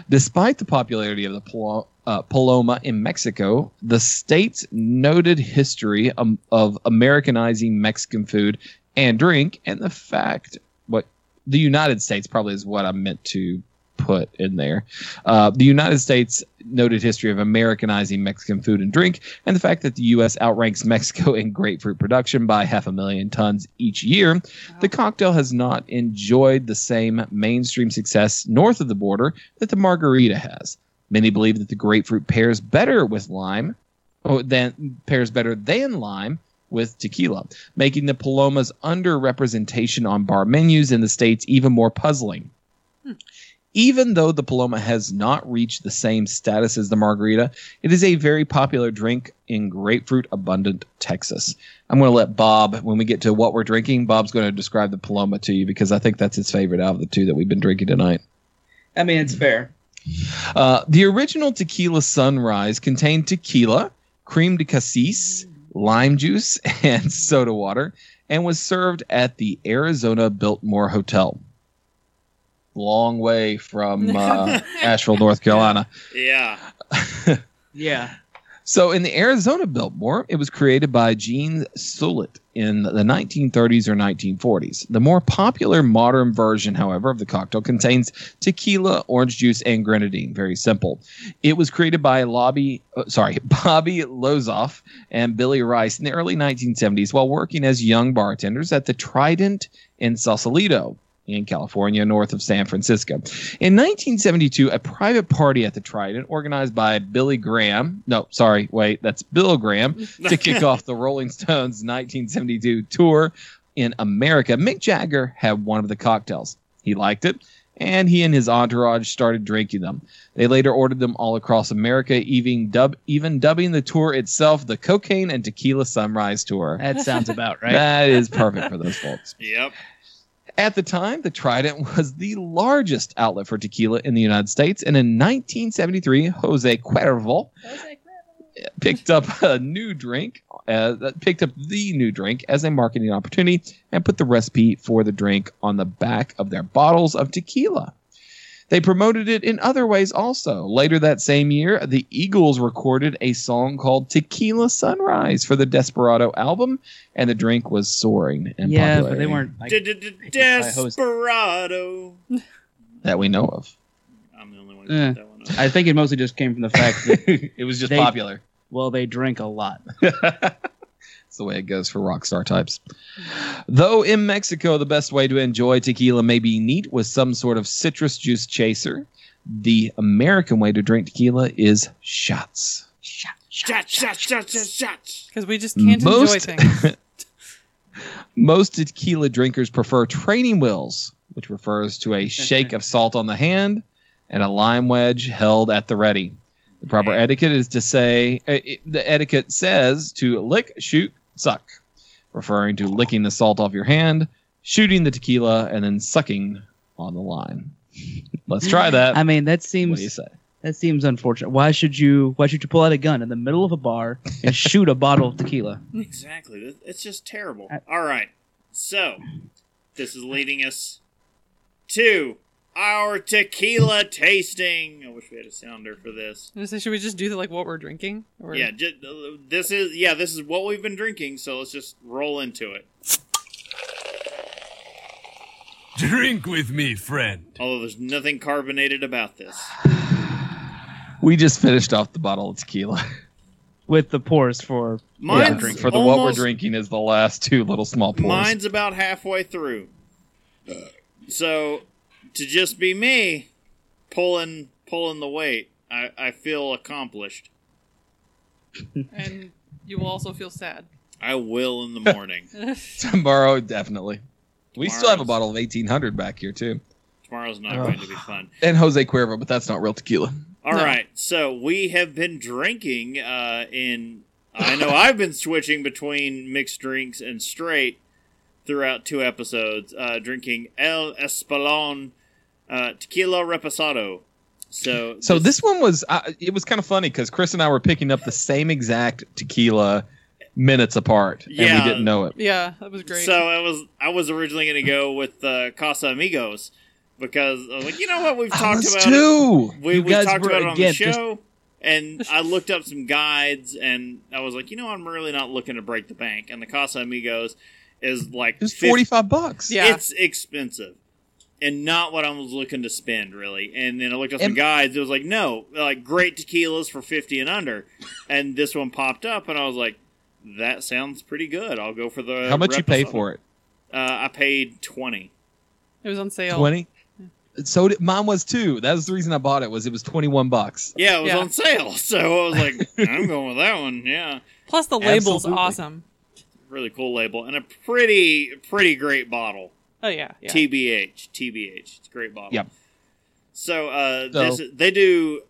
Speaker 4: Despite the popularity of the uh, Paloma in Mexico, the state's noted history um, of Americanizing Mexican food and drink, and the fact what the United States probably is what I meant to put in there. Uh, the United States noted history of Americanizing Mexican food and drink, and the fact that the U.S. outranks Mexico in grapefruit production by half a million tons each year, the cocktail has not enjoyed the same mainstream success north of the border that the margarita has. Many believe that the grapefruit pairs better with lime, or than pairs better than lime with tequila, making the Paloma's underrepresentation on bar menus in the states even more puzzling. Hmm. Even though the Paloma has not reached the same status as the margarita, it is a very popular drink in grapefruit abundant Texas. I'm going to let Bob, when we get to what we're drinking, Bob's going to describe the Paloma to you because I think that's his favorite out of the two that we've been drinking tonight.
Speaker 3: I mean, it's fair.
Speaker 4: Uh, the original tequila sunrise contained tequila, crème de cassis, lime juice, and soda water, and was served at the Arizona Biltmore Hotel. Long way from uh, Asheville, North Carolina.
Speaker 2: Yeah.
Speaker 3: Yeah.
Speaker 4: So, in the Arizona Biltmore, it was created by Gene Sulit in the 1930s or 1940s. The more popular modern version, however, of the cocktail contains tequila, orange juice, and grenadine. Very simple. It was created by Lobby, uh, sorry, Bobby Lozoff and Billy Rice in the early 1970s while working as young bartenders at the Trident in Sausalito in California, north of San Francisco. In 1972, a private party at the Trident, organized by Billy Graham, no, sorry, wait, that's Bill Graham, to kick off the Rolling Stones' 1972 tour in America, Mick Jagger had one of the cocktails. He liked it, and he and his entourage started drinking them. They later ordered them all across America, even, dub, even dubbing the tour itself the Cocaine and Tequila Sunrise Tour.
Speaker 3: That sounds about right.
Speaker 4: That is perfect for those folks.
Speaker 2: Yep.
Speaker 4: At the time, the Trident was the largest outlet for tequila in the United States, and in 1973, Jose Cuervo picked up a new drink, uh, picked up the new drink as a marketing opportunity, and put the recipe for the drink on the back of their bottles of tequila. They promoted it in other ways also. Later that same year, the Eagles recorded a song called Tequila Sunrise for the Desperado album, and the drink was soaring in
Speaker 3: yeah, but they weren't. Like,
Speaker 2: Desperado.
Speaker 4: that we know of.
Speaker 2: I'm the only one who
Speaker 3: eh.
Speaker 2: got that one. up.
Speaker 3: I think it mostly just came from the fact that
Speaker 4: it was just
Speaker 3: They-
Speaker 4: popular.
Speaker 3: well, they drink a lot.
Speaker 4: It's the way it goes for rock star types. Though in Mexico, the best way to enjoy tequila may be neat with some sort of citrus juice chaser, the American way to drink tequila is shots.
Speaker 2: Shots, shots, shots, shots, shots.
Speaker 1: because we just can't enjoy things.
Speaker 4: Most tequila drinkers prefer training wheels, which refers to a shake of salt on the hand and a lime wedge held at the ready. The proper etiquette is to say, uh, it- the etiquette says to lick, shoot, suck, referring to licking the salt off your hand, shooting the tequila, and then sucking on the line. Let's try that.
Speaker 3: I mean, that
Speaker 4: what do you
Speaker 3: seems
Speaker 4: say?
Speaker 3: that seems unfortunate. Why should you Why should you pull out a gun in the middle of a bar and shoot a bottle of tequila?
Speaker 2: Exactly. It's just terrible.
Speaker 3: I-
Speaker 2: All right. So, this is leading us to our tequila tasting. I wish we had a sounder for this.
Speaker 1: I was gonna say, should we just do the, like what we're drinking? Or...
Speaker 2: Yeah, ju- uh, this is yeah, this is what we've been drinking, so let's just roll into it.
Speaker 5: Drink with me, friend.
Speaker 2: Although there's nothing carbonated about this.
Speaker 4: We just finished off the bottle of tequila.
Speaker 3: With the pours for
Speaker 2: Mine's
Speaker 3: yeah, drink
Speaker 4: For the what we're drinking is the last two little small pours.
Speaker 2: Mine's about halfway through. So to just be me pulling pulling the weight, I, I feel accomplished.
Speaker 1: and you will also feel sad.
Speaker 2: I will in the morning.
Speaker 4: Tomorrow, definitely. We still have a bottle of 1800 back here, too.
Speaker 2: Tomorrow's not
Speaker 4: Ugh.
Speaker 2: going to be fun.
Speaker 4: And Jose Cuervo, but that's not real tequila.
Speaker 2: All right,
Speaker 1: No.
Speaker 2: so we have been drinking uh, in. I know I've been switching between mixed drinks and straight throughout two episodes, uh, drinking El Espolon uh, Tequila Reposado. So,
Speaker 4: So this one was, uh, it was kind of funny because Chris and I were picking up the same exact tequila minutes apart, and
Speaker 2: Yeah.
Speaker 4: we didn't know it.
Speaker 1: yeah, that was great.
Speaker 2: So I was I was originally going to go with uh, Casamigos because I like, you know what, we've talked
Speaker 4: was
Speaker 2: about it. We, we talked
Speaker 3: were,
Speaker 2: about it on
Speaker 3: again,
Speaker 2: the
Speaker 3: just-
Speaker 2: show, and I looked up some guides, and I was like, you know, I'm really not looking to break the bank. And the Casamigos is like
Speaker 4: it's
Speaker 2: 50
Speaker 4: 45 bucks.
Speaker 1: Yeah.
Speaker 2: It's expensive, and not what I was looking to spend really. And then I looked up some
Speaker 4: And-
Speaker 2: guides. It was like, no, like great tequilas for fifty and under, and this one popped up, and I was like, that sounds pretty good. I'll go for the.
Speaker 4: How much you pay for it?
Speaker 2: Uh, I paid twenty.
Speaker 1: it was on sale.
Speaker 4: 20? So did, mine was too. That was the reason I bought it. Was it was 21 bucks.
Speaker 2: Yeah, it was
Speaker 1: Yeah.
Speaker 2: on sale, so I was like, I'm going with that one. Yeah.
Speaker 1: Plus the label's
Speaker 4: Absolutely.
Speaker 1: awesome.
Speaker 2: really cool label and a pretty pretty great bottle.
Speaker 1: Oh yeah, yeah.
Speaker 2: TBH, TBH, it's a great bottle.
Speaker 4: Yep.
Speaker 2: So, uh,
Speaker 4: So-
Speaker 2: this, they do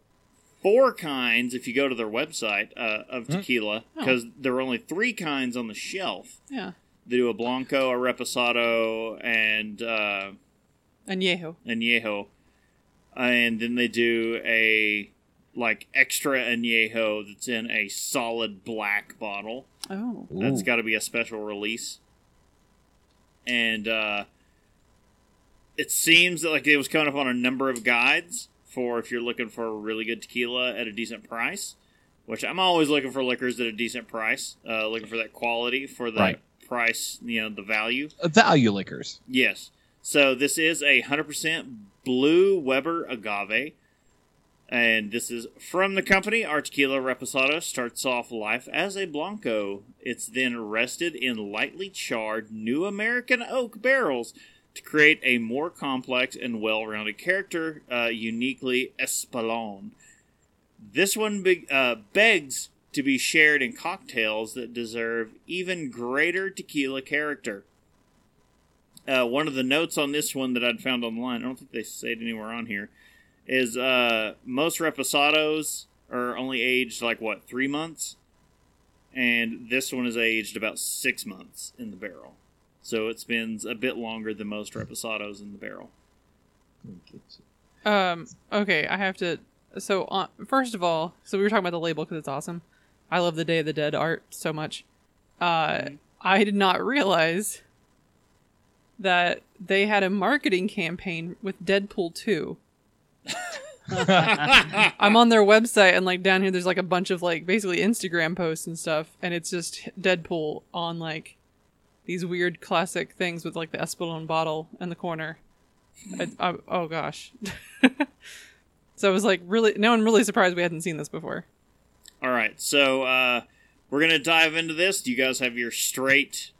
Speaker 2: four kinds if you go to their website uh, of
Speaker 4: Hmm.
Speaker 2: tequila
Speaker 1: Oh.
Speaker 2: because there are only three kinds on the shelf.
Speaker 1: yeah.
Speaker 2: They do a blanco, a reposado, and uh,
Speaker 1: Añejo.
Speaker 2: añejo, and then they do a like extra añejo that's in a solid black bottle.
Speaker 1: Oh.
Speaker 2: That's
Speaker 4: Ooh.
Speaker 2: got to be a special release. And uh, it seems that like it was coming up on a number of guides for if you're looking for a really good tequila at a decent price. Which I'm always looking for liquors at a decent price, uh, looking for that quality for the
Speaker 4: Right.
Speaker 2: price, you know, the value.
Speaker 4: Uh, value liquors.
Speaker 2: Yes. So this is a 100% blue Weber agave. And this is from the company. Our tequila reposado starts off life as a Blanco. It's then rested in lightly charred new American oak barrels to create a more complex and well rounded character, uh, uniquely Espolon. This one beg uh, begs to be shared in cocktails that deserve even greater tequila character. Uh, one of the notes on this one that I'd found online, I don't think they say it anywhere on here, is uh, most reposados are only aged like what three months, and this one is aged about six months in the barrel, so it spends a bit longer than most reposados in the barrel.
Speaker 1: Um. Okay, I have to. So, uh, first of all, so we were talking about the label because it's awesome. I love the Day of the Dead art so much. Uh, I did not realize that they had a marketing campaign with Deadpool 2. I'm on their website and like down here there's like a bunch of like basically Instagram posts and stuff and it's just Deadpool on like these weird classic things with like the Espolon bottle in the corner. I, I, oh gosh. so I was like really no, I'm really surprised we hadn't seen this before.
Speaker 2: All right, so uh, we're gonna dive into this. Do you guys have your straight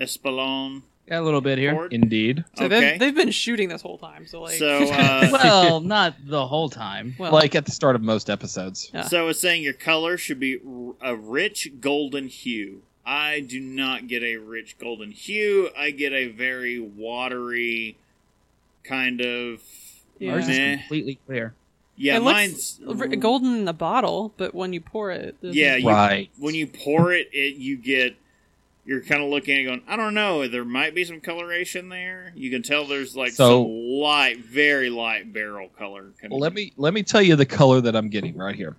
Speaker 2: Espolon?
Speaker 3: Got a little bit here.
Speaker 2: board?
Speaker 4: Indeed.
Speaker 1: So
Speaker 2: Okay.
Speaker 1: they've, they've been shooting this whole time. So like
Speaker 2: So, uh,
Speaker 3: well, not the whole time.
Speaker 1: well,
Speaker 4: like at the start of most episodes.
Speaker 1: Yeah.
Speaker 2: So it's saying your color should be r- a rich golden hue. I do not get a rich golden hue. I get a very watery kind of.
Speaker 1: Yeah.
Speaker 3: Ours is
Speaker 2: Meh.
Speaker 3: completely clear.
Speaker 2: Yeah,
Speaker 1: it
Speaker 2: mine's
Speaker 1: looks golden in the bottle, but when you pour it,
Speaker 2: Yeah, you,
Speaker 4: Right.
Speaker 2: when you pour it, it you get. You're kind of looking at it going, I don't know. There might be some coloration there. You can tell there's like
Speaker 4: So-
Speaker 2: some light, very light barrel color. coming
Speaker 4: Let me let me tell you the color that I'm getting right here.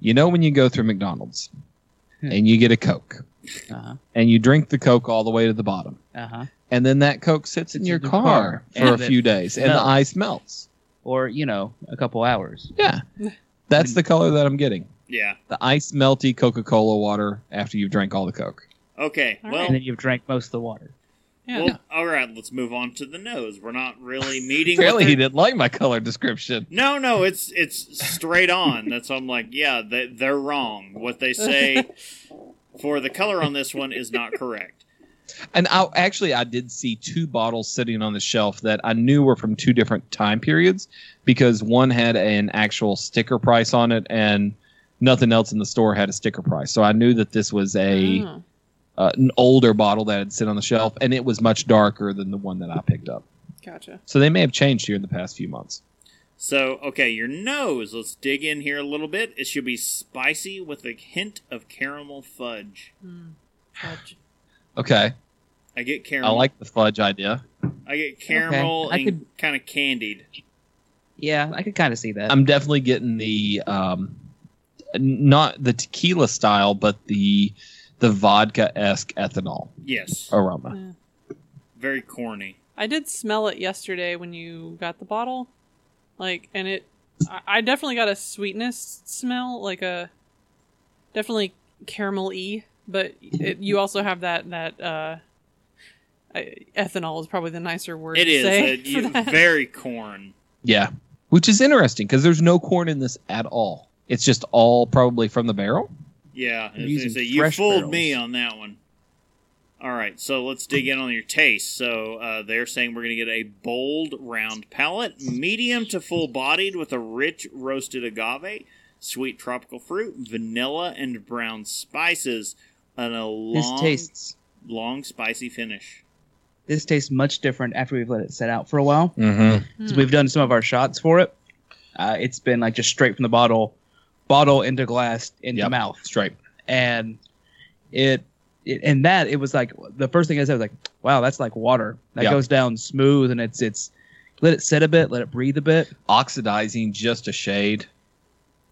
Speaker 4: You know when you go through McDonald's
Speaker 3: Hmm.
Speaker 4: and you get a Coke
Speaker 3: Uh huh.
Speaker 4: and you drink the Coke all the way to the bottom.
Speaker 3: Uh huh.
Speaker 4: And then that Coke sits in
Speaker 3: Sits
Speaker 4: your car,
Speaker 3: car.
Speaker 4: for a
Speaker 3: And it
Speaker 4: few days and the ice melts.
Speaker 3: Or you know, a couple hours.
Speaker 4: Yeah. That's the color that I'm getting.
Speaker 2: Yeah.
Speaker 4: The ice melty Coca-Cola water after you've drank all the Coke.
Speaker 2: Okay.
Speaker 1: All
Speaker 2: well,
Speaker 1: right.
Speaker 3: And then you've drank most of the water.
Speaker 1: Yeah.
Speaker 2: Well, all right, let's move on to the nose. We're not really meeting.
Speaker 4: Apparently, he didn't like my color description.
Speaker 2: No, no, it's it's straight on. That's why I'm like, yeah, they, they're wrong. What they say for the color on this one is not correct.
Speaker 4: And I actually I did see two bottles sitting on the shelf that I knew were from two different time periods because one had an actual sticker price on it and nothing else in the store had a sticker price. So I knew that this was a
Speaker 1: Oh.
Speaker 4: uh, an older bottle that had sit on the shelf and it was much darker than the one that I picked up.
Speaker 1: Gotcha.
Speaker 4: So they may have changed here in the past few months.
Speaker 2: So, okay, your nose. Let's dig in here a little bit. It should be spicy with a hint of caramel fudge.
Speaker 1: Mm. Fudge.
Speaker 4: Okay.
Speaker 2: I get caramel.
Speaker 4: I like the fudge idea.
Speaker 2: I get caramel
Speaker 3: I
Speaker 2: and
Speaker 3: could-
Speaker 2: kind of candied.
Speaker 3: Yeah, I could kind of see that.
Speaker 4: I'm definitely getting the um not the tequila style but the the vodka esque ethanol
Speaker 2: Yes,
Speaker 4: aroma.
Speaker 1: Yeah.
Speaker 2: very corny.
Speaker 1: I did smell it yesterday when you got the bottle, like, and it. I, I definitely got a sweetness smell, like a definitely caramel y, but it, you also have that that uh, ethanol is probably the nicer word.
Speaker 2: It
Speaker 1: to
Speaker 2: is
Speaker 1: say
Speaker 2: uh,
Speaker 1: for
Speaker 2: you,
Speaker 1: that.
Speaker 2: very corn.
Speaker 4: Yeah. Which is interesting because there's no corn in this at all. It's just all probably from the barrel.
Speaker 2: Yeah,
Speaker 3: They're
Speaker 2: as
Speaker 3: using
Speaker 2: I say, you fooled
Speaker 3: barrels.
Speaker 2: me on that one. All right, so let's dig in on your taste. So uh, they're saying we're going to get a bold, round palate, medium to full bodied with a rich roasted agave, sweet tropical fruit, vanilla, and brown spices, and a
Speaker 3: this
Speaker 2: long,
Speaker 3: tastes
Speaker 2: long spicy finish.
Speaker 3: this tastes much different after we've let it set out for a while.
Speaker 4: Mm-hmm.
Speaker 3: So we've done some of our shots for it. Uh, it's been like just straight from the bottle, bottle into glass into
Speaker 4: Yep.
Speaker 3: mouth,
Speaker 4: Straight.
Speaker 3: and it, it and that it was like the first thing I said was like, wow, that's like water that
Speaker 4: Yeah.
Speaker 3: goes down smooth, and it's it's let it sit a bit, let it breathe a bit,
Speaker 4: Oxidizing just a shade.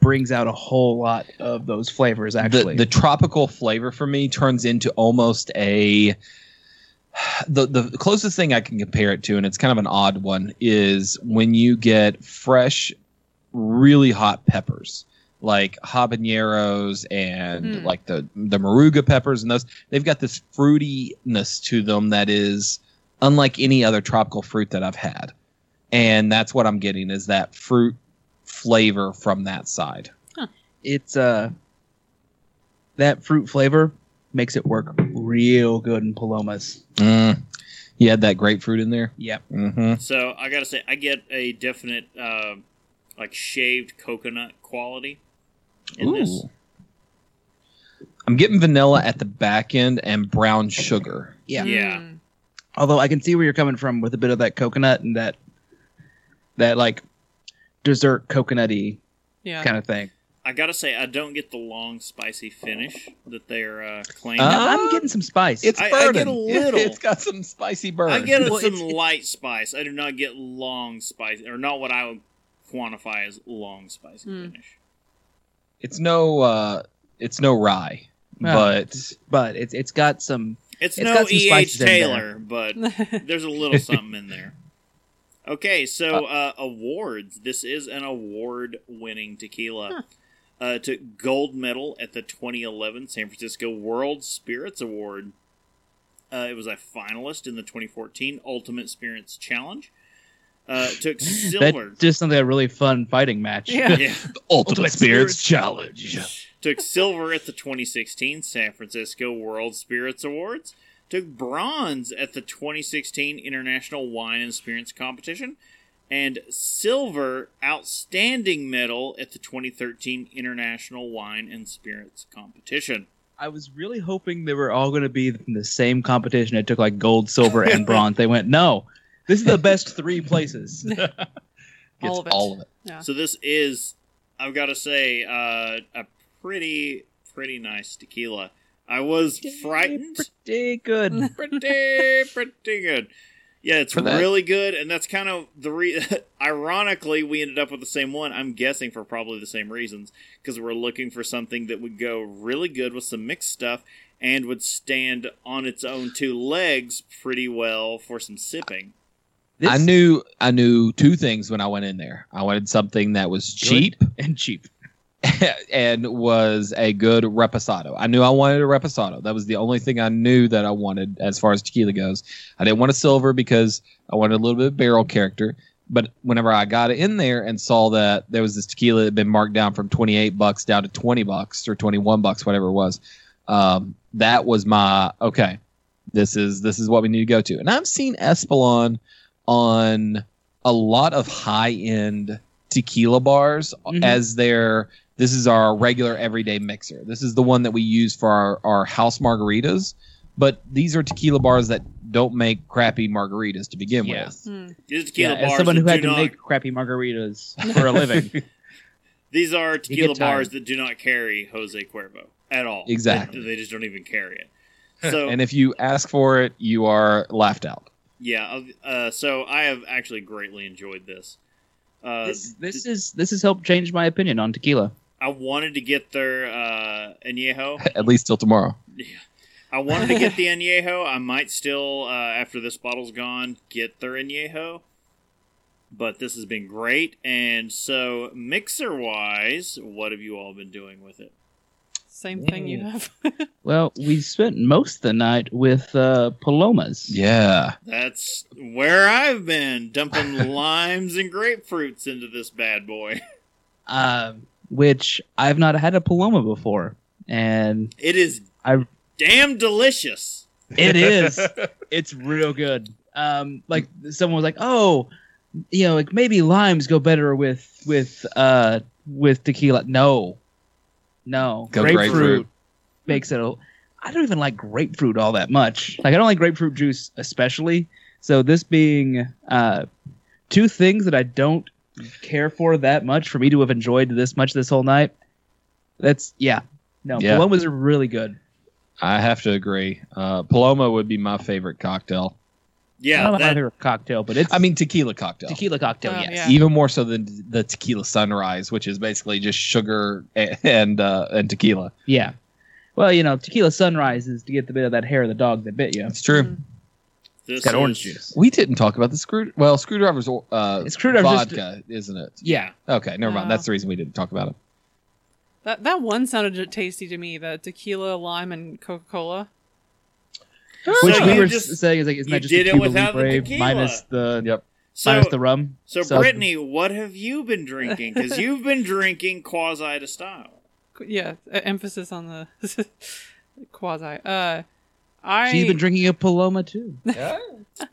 Speaker 3: brings out a whole lot of those flavors. Actually,
Speaker 4: the, the tropical flavor for me turns into almost a the the closest thing I can compare it to, and it's kind of an odd one, is when you get fresh, really hot peppers like habaneros and
Speaker 1: Hmm.
Speaker 4: like the the Moruga peppers and those they've got this fruitiness to them that is unlike any other tropical fruit that I've had and that's what I'm getting is that fruit flavor from that side
Speaker 3: it's uh that fruit flavor makes it work real good in palomas.
Speaker 4: Mm. You had that grapefruit in there.
Speaker 3: Yep.
Speaker 4: Mm-hmm.
Speaker 2: So I gotta say, I get a definite uh, like shaved coconut quality in this.
Speaker 4: I'm getting vanilla at the back end and brown sugar.
Speaker 3: Yeah.
Speaker 2: Yeah.
Speaker 1: Mm.
Speaker 3: Although I can see where you're coming from with a bit of that coconut and that that like dessert coconutty
Speaker 1: Yeah.
Speaker 3: kind of thing.
Speaker 2: I gotta say, I don't get the long spicy finish that they're uh, claiming.
Speaker 4: Uh,
Speaker 3: I'm, I'm getting some spice.
Speaker 4: It's
Speaker 2: I- I get a little.
Speaker 4: It's got some spicy burn.
Speaker 2: I get
Speaker 3: Well,
Speaker 2: some
Speaker 3: it's-
Speaker 2: light spice. I do not get long spice, or not what I would quantify as long spicy
Speaker 1: Hmm.
Speaker 2: finish.
Speaker 4: It's no. uh It's no rye,
Speaker 3: No.
Speaker 4: but
Speaker 3: but it's it's got some
Speaker 2: It's,
Speaker 3: It's
Speaker 2: no
Speaker 3: got some
Speaker 2: E. H.
Speaker 3: spices there.
Speaker 2: Taylor, but there's a little something in there. Okay, so uh, awards. This is an award-winning tequila. Uh, it took gold medal at the 2011 San Francisco World Spirits Award. Uh, it was a finalist in the 2014 Ultimate Spirits Challenge. Uh, took silver.
Speaker 3: that's just something a really fun fighting match.
Speaker 1: Yeah.
Speaker 2: yeah,
Speaker 4: Ultimate,
Speaker 3: Spirits
Speaker 4: Spirits Challenge.
Speaker 2: took silver at the 2016 San Francisco World Spirits Awards. Took bronze at the 2016 International Wine and Spirits Competition. And silver outstanding medal at the 2013 International Wine and Spirits Competition.
Speaker 3: I was really hoping they were all going to be in the same competition. It took like gold, silver, and bronze. They went, no, this is the best three places.
Speaker 1: All of it.
Speaker 4: All of it.
Speaker 1: Yeah.
Speaker 2: So this is, I've got to say, uh, a pretty, pretty nice tequila. I was frightened.
Speaker 3: Pretty good.
Speaker 2: pretty pretty good. Yeah, it's really good, and that's kind of the re. Ironically, we ended up with the same one. I'm guessing for probably the same reasons because we're looking for something that would go really good with some mixed stuff and would stand on its own two legs pretty well for some sipping.
Speaker 3: This-
Speaker 4: I knew. I knew two things when I went in there. I wanted something that was cheap,
Speaker 3: and cheap.
Speaker 4: and was a good reposado. I knew I wanted a reposado. That was the only thing I knew that I wanted as far as tequila goes. I didn't want a silver because I wanted a little bit of barrel character. But whenever I got in there and saw that there was this tequila that had been marked down from 28 bucks down to 20 bucks or 21 bucks, whatever it was, um, that was my okay. This is this is what we need to go to. And I've seen Espolon on a lot of high end tequila bars
Speaker 3: Mhm.
Speaker 4: as their this is our regular everyday mixer. This is the one that we use for our, our house margaritas. But these are tequila bars that don't make crappy margaritas to begin
Speaker 3: Yeah.
Speaker 4: with.
Speaker 1: Hmm.
Speaker 2: These are tequila
Speaker 3: Yeah, as
Speaker 2: bars
Speaker 3: someone who had to
Speaker 2: not,
Speaker 3: make crappy margaritas for a living.
Speaker 2: These are tequila bars that do not carry Jose Cuervo at all.
Speaker 4: Exactly.
Speaker 2: They, they just don't even carry it. So
Speaker 4: And if you ask for it, you are laughed out.
Speaker 2: Yeah, uh, so I have actually greatly enjoyed this. Uh,
Speaker 3: this, this is this has helped change my opinion on tequila.
Speaker 2: I wanted to get their uh, añejo.
Speaker 4: At least till tomorrow. Yeah.
Speaker 2: I wanted to get the añejo. I might still, uh, after this bottle's gone, get their añejo. But this has been great. And so, mixer wise, what have you all been doing with it?
Speaker 1: Same thing you have.
Speaker 3: Well, we spent most of the night with uh, palomas.
Speaker 4: Yeah.
Speaker 2: That's where I've been dumping limes and grapefruits into this bad boy.
Speaker 3: um, which I've not had a paloma before, and
Speaker 2: It is
Speaker 3: I-
Speaker 2: damn delicious.
Speaker 3: it is. it's real good. Um, like someone was like, "Oh, you know, like maybe limes go better with with uh with tequila." No, no,
Speaker 4: Go grapefruit.
Speaker 3: makes it. A, I don't even like grapefruit all that much. Like I don't like grapefruit juice especially. So this being uh two things that I don't care for that much for me to have enjoyed this much this whole night. That's yeah. No,
Speaker 4: Yeah.
Speaker 3: palomas are really good.
Speaker 4: I have to agree. Uh, Paloma would be my favorite cocktail.
Speaker 3: I
Speaker 2: Yeah,
Speaker 3: don't know
Speaker 2: that,
Speaker 3: if a cocktail, but it's
Speaker 4: I mean, tequila cocktail.
Speaker 3: tequila cocktail.
Speaker 1: Oh,
Speaker 3: yes.
Speaker 1: yeah.
Speaker 4: Even more so than the tequila sunrise, which is basically just sugar and uh, and tequila.
Speaker 3: Yeah. Well, you know, tequila sunrise is to get the bit of that hair of the dog that bit you.
Speaker 4: It's true.
Speaker 1: Mm.
Speaker 2: this
Speaker 3: It's got orange juice.
Speaker 4: We didn't talk about the screw. Well, screwdriver's uh,
Speaker 3: It's screwdriver's just-
Speaker 4: vodka, isn't it?
Speaker 3: Yeah.
Speaker 4: Okay, never mind.
Speaker 1: Wow.
Speaker 4: That's the reason we didn't talk about it.
Speaker 1: That that one sounded tasty to me. The tequila, lime, and Coca Cola.
Speaker 3: Which
Speaker 2: So
Speaker 3: we were
Speaker 2: just-
Speaker 3: saying is like, isn't that just
Speaker 2: did
Speaker 3: a
Speaker 2: it
Speaker 3: Cuba
Speaker 2: without the tequila.
Speaker 3: minus the
Speaker 4: Yep.
Speaker 2: So,
Speaker 3: minus the rum?
Speaker 2: so,
Speaker 3: So-
Speaker 2: Brittany, what have you been drinking? Because you've been drinking quasi to style.
Speaker 1: Yeah, emphasis on the quasi. Uh, I
Speaker 3: She's been drinking a Paloma too. Yeah.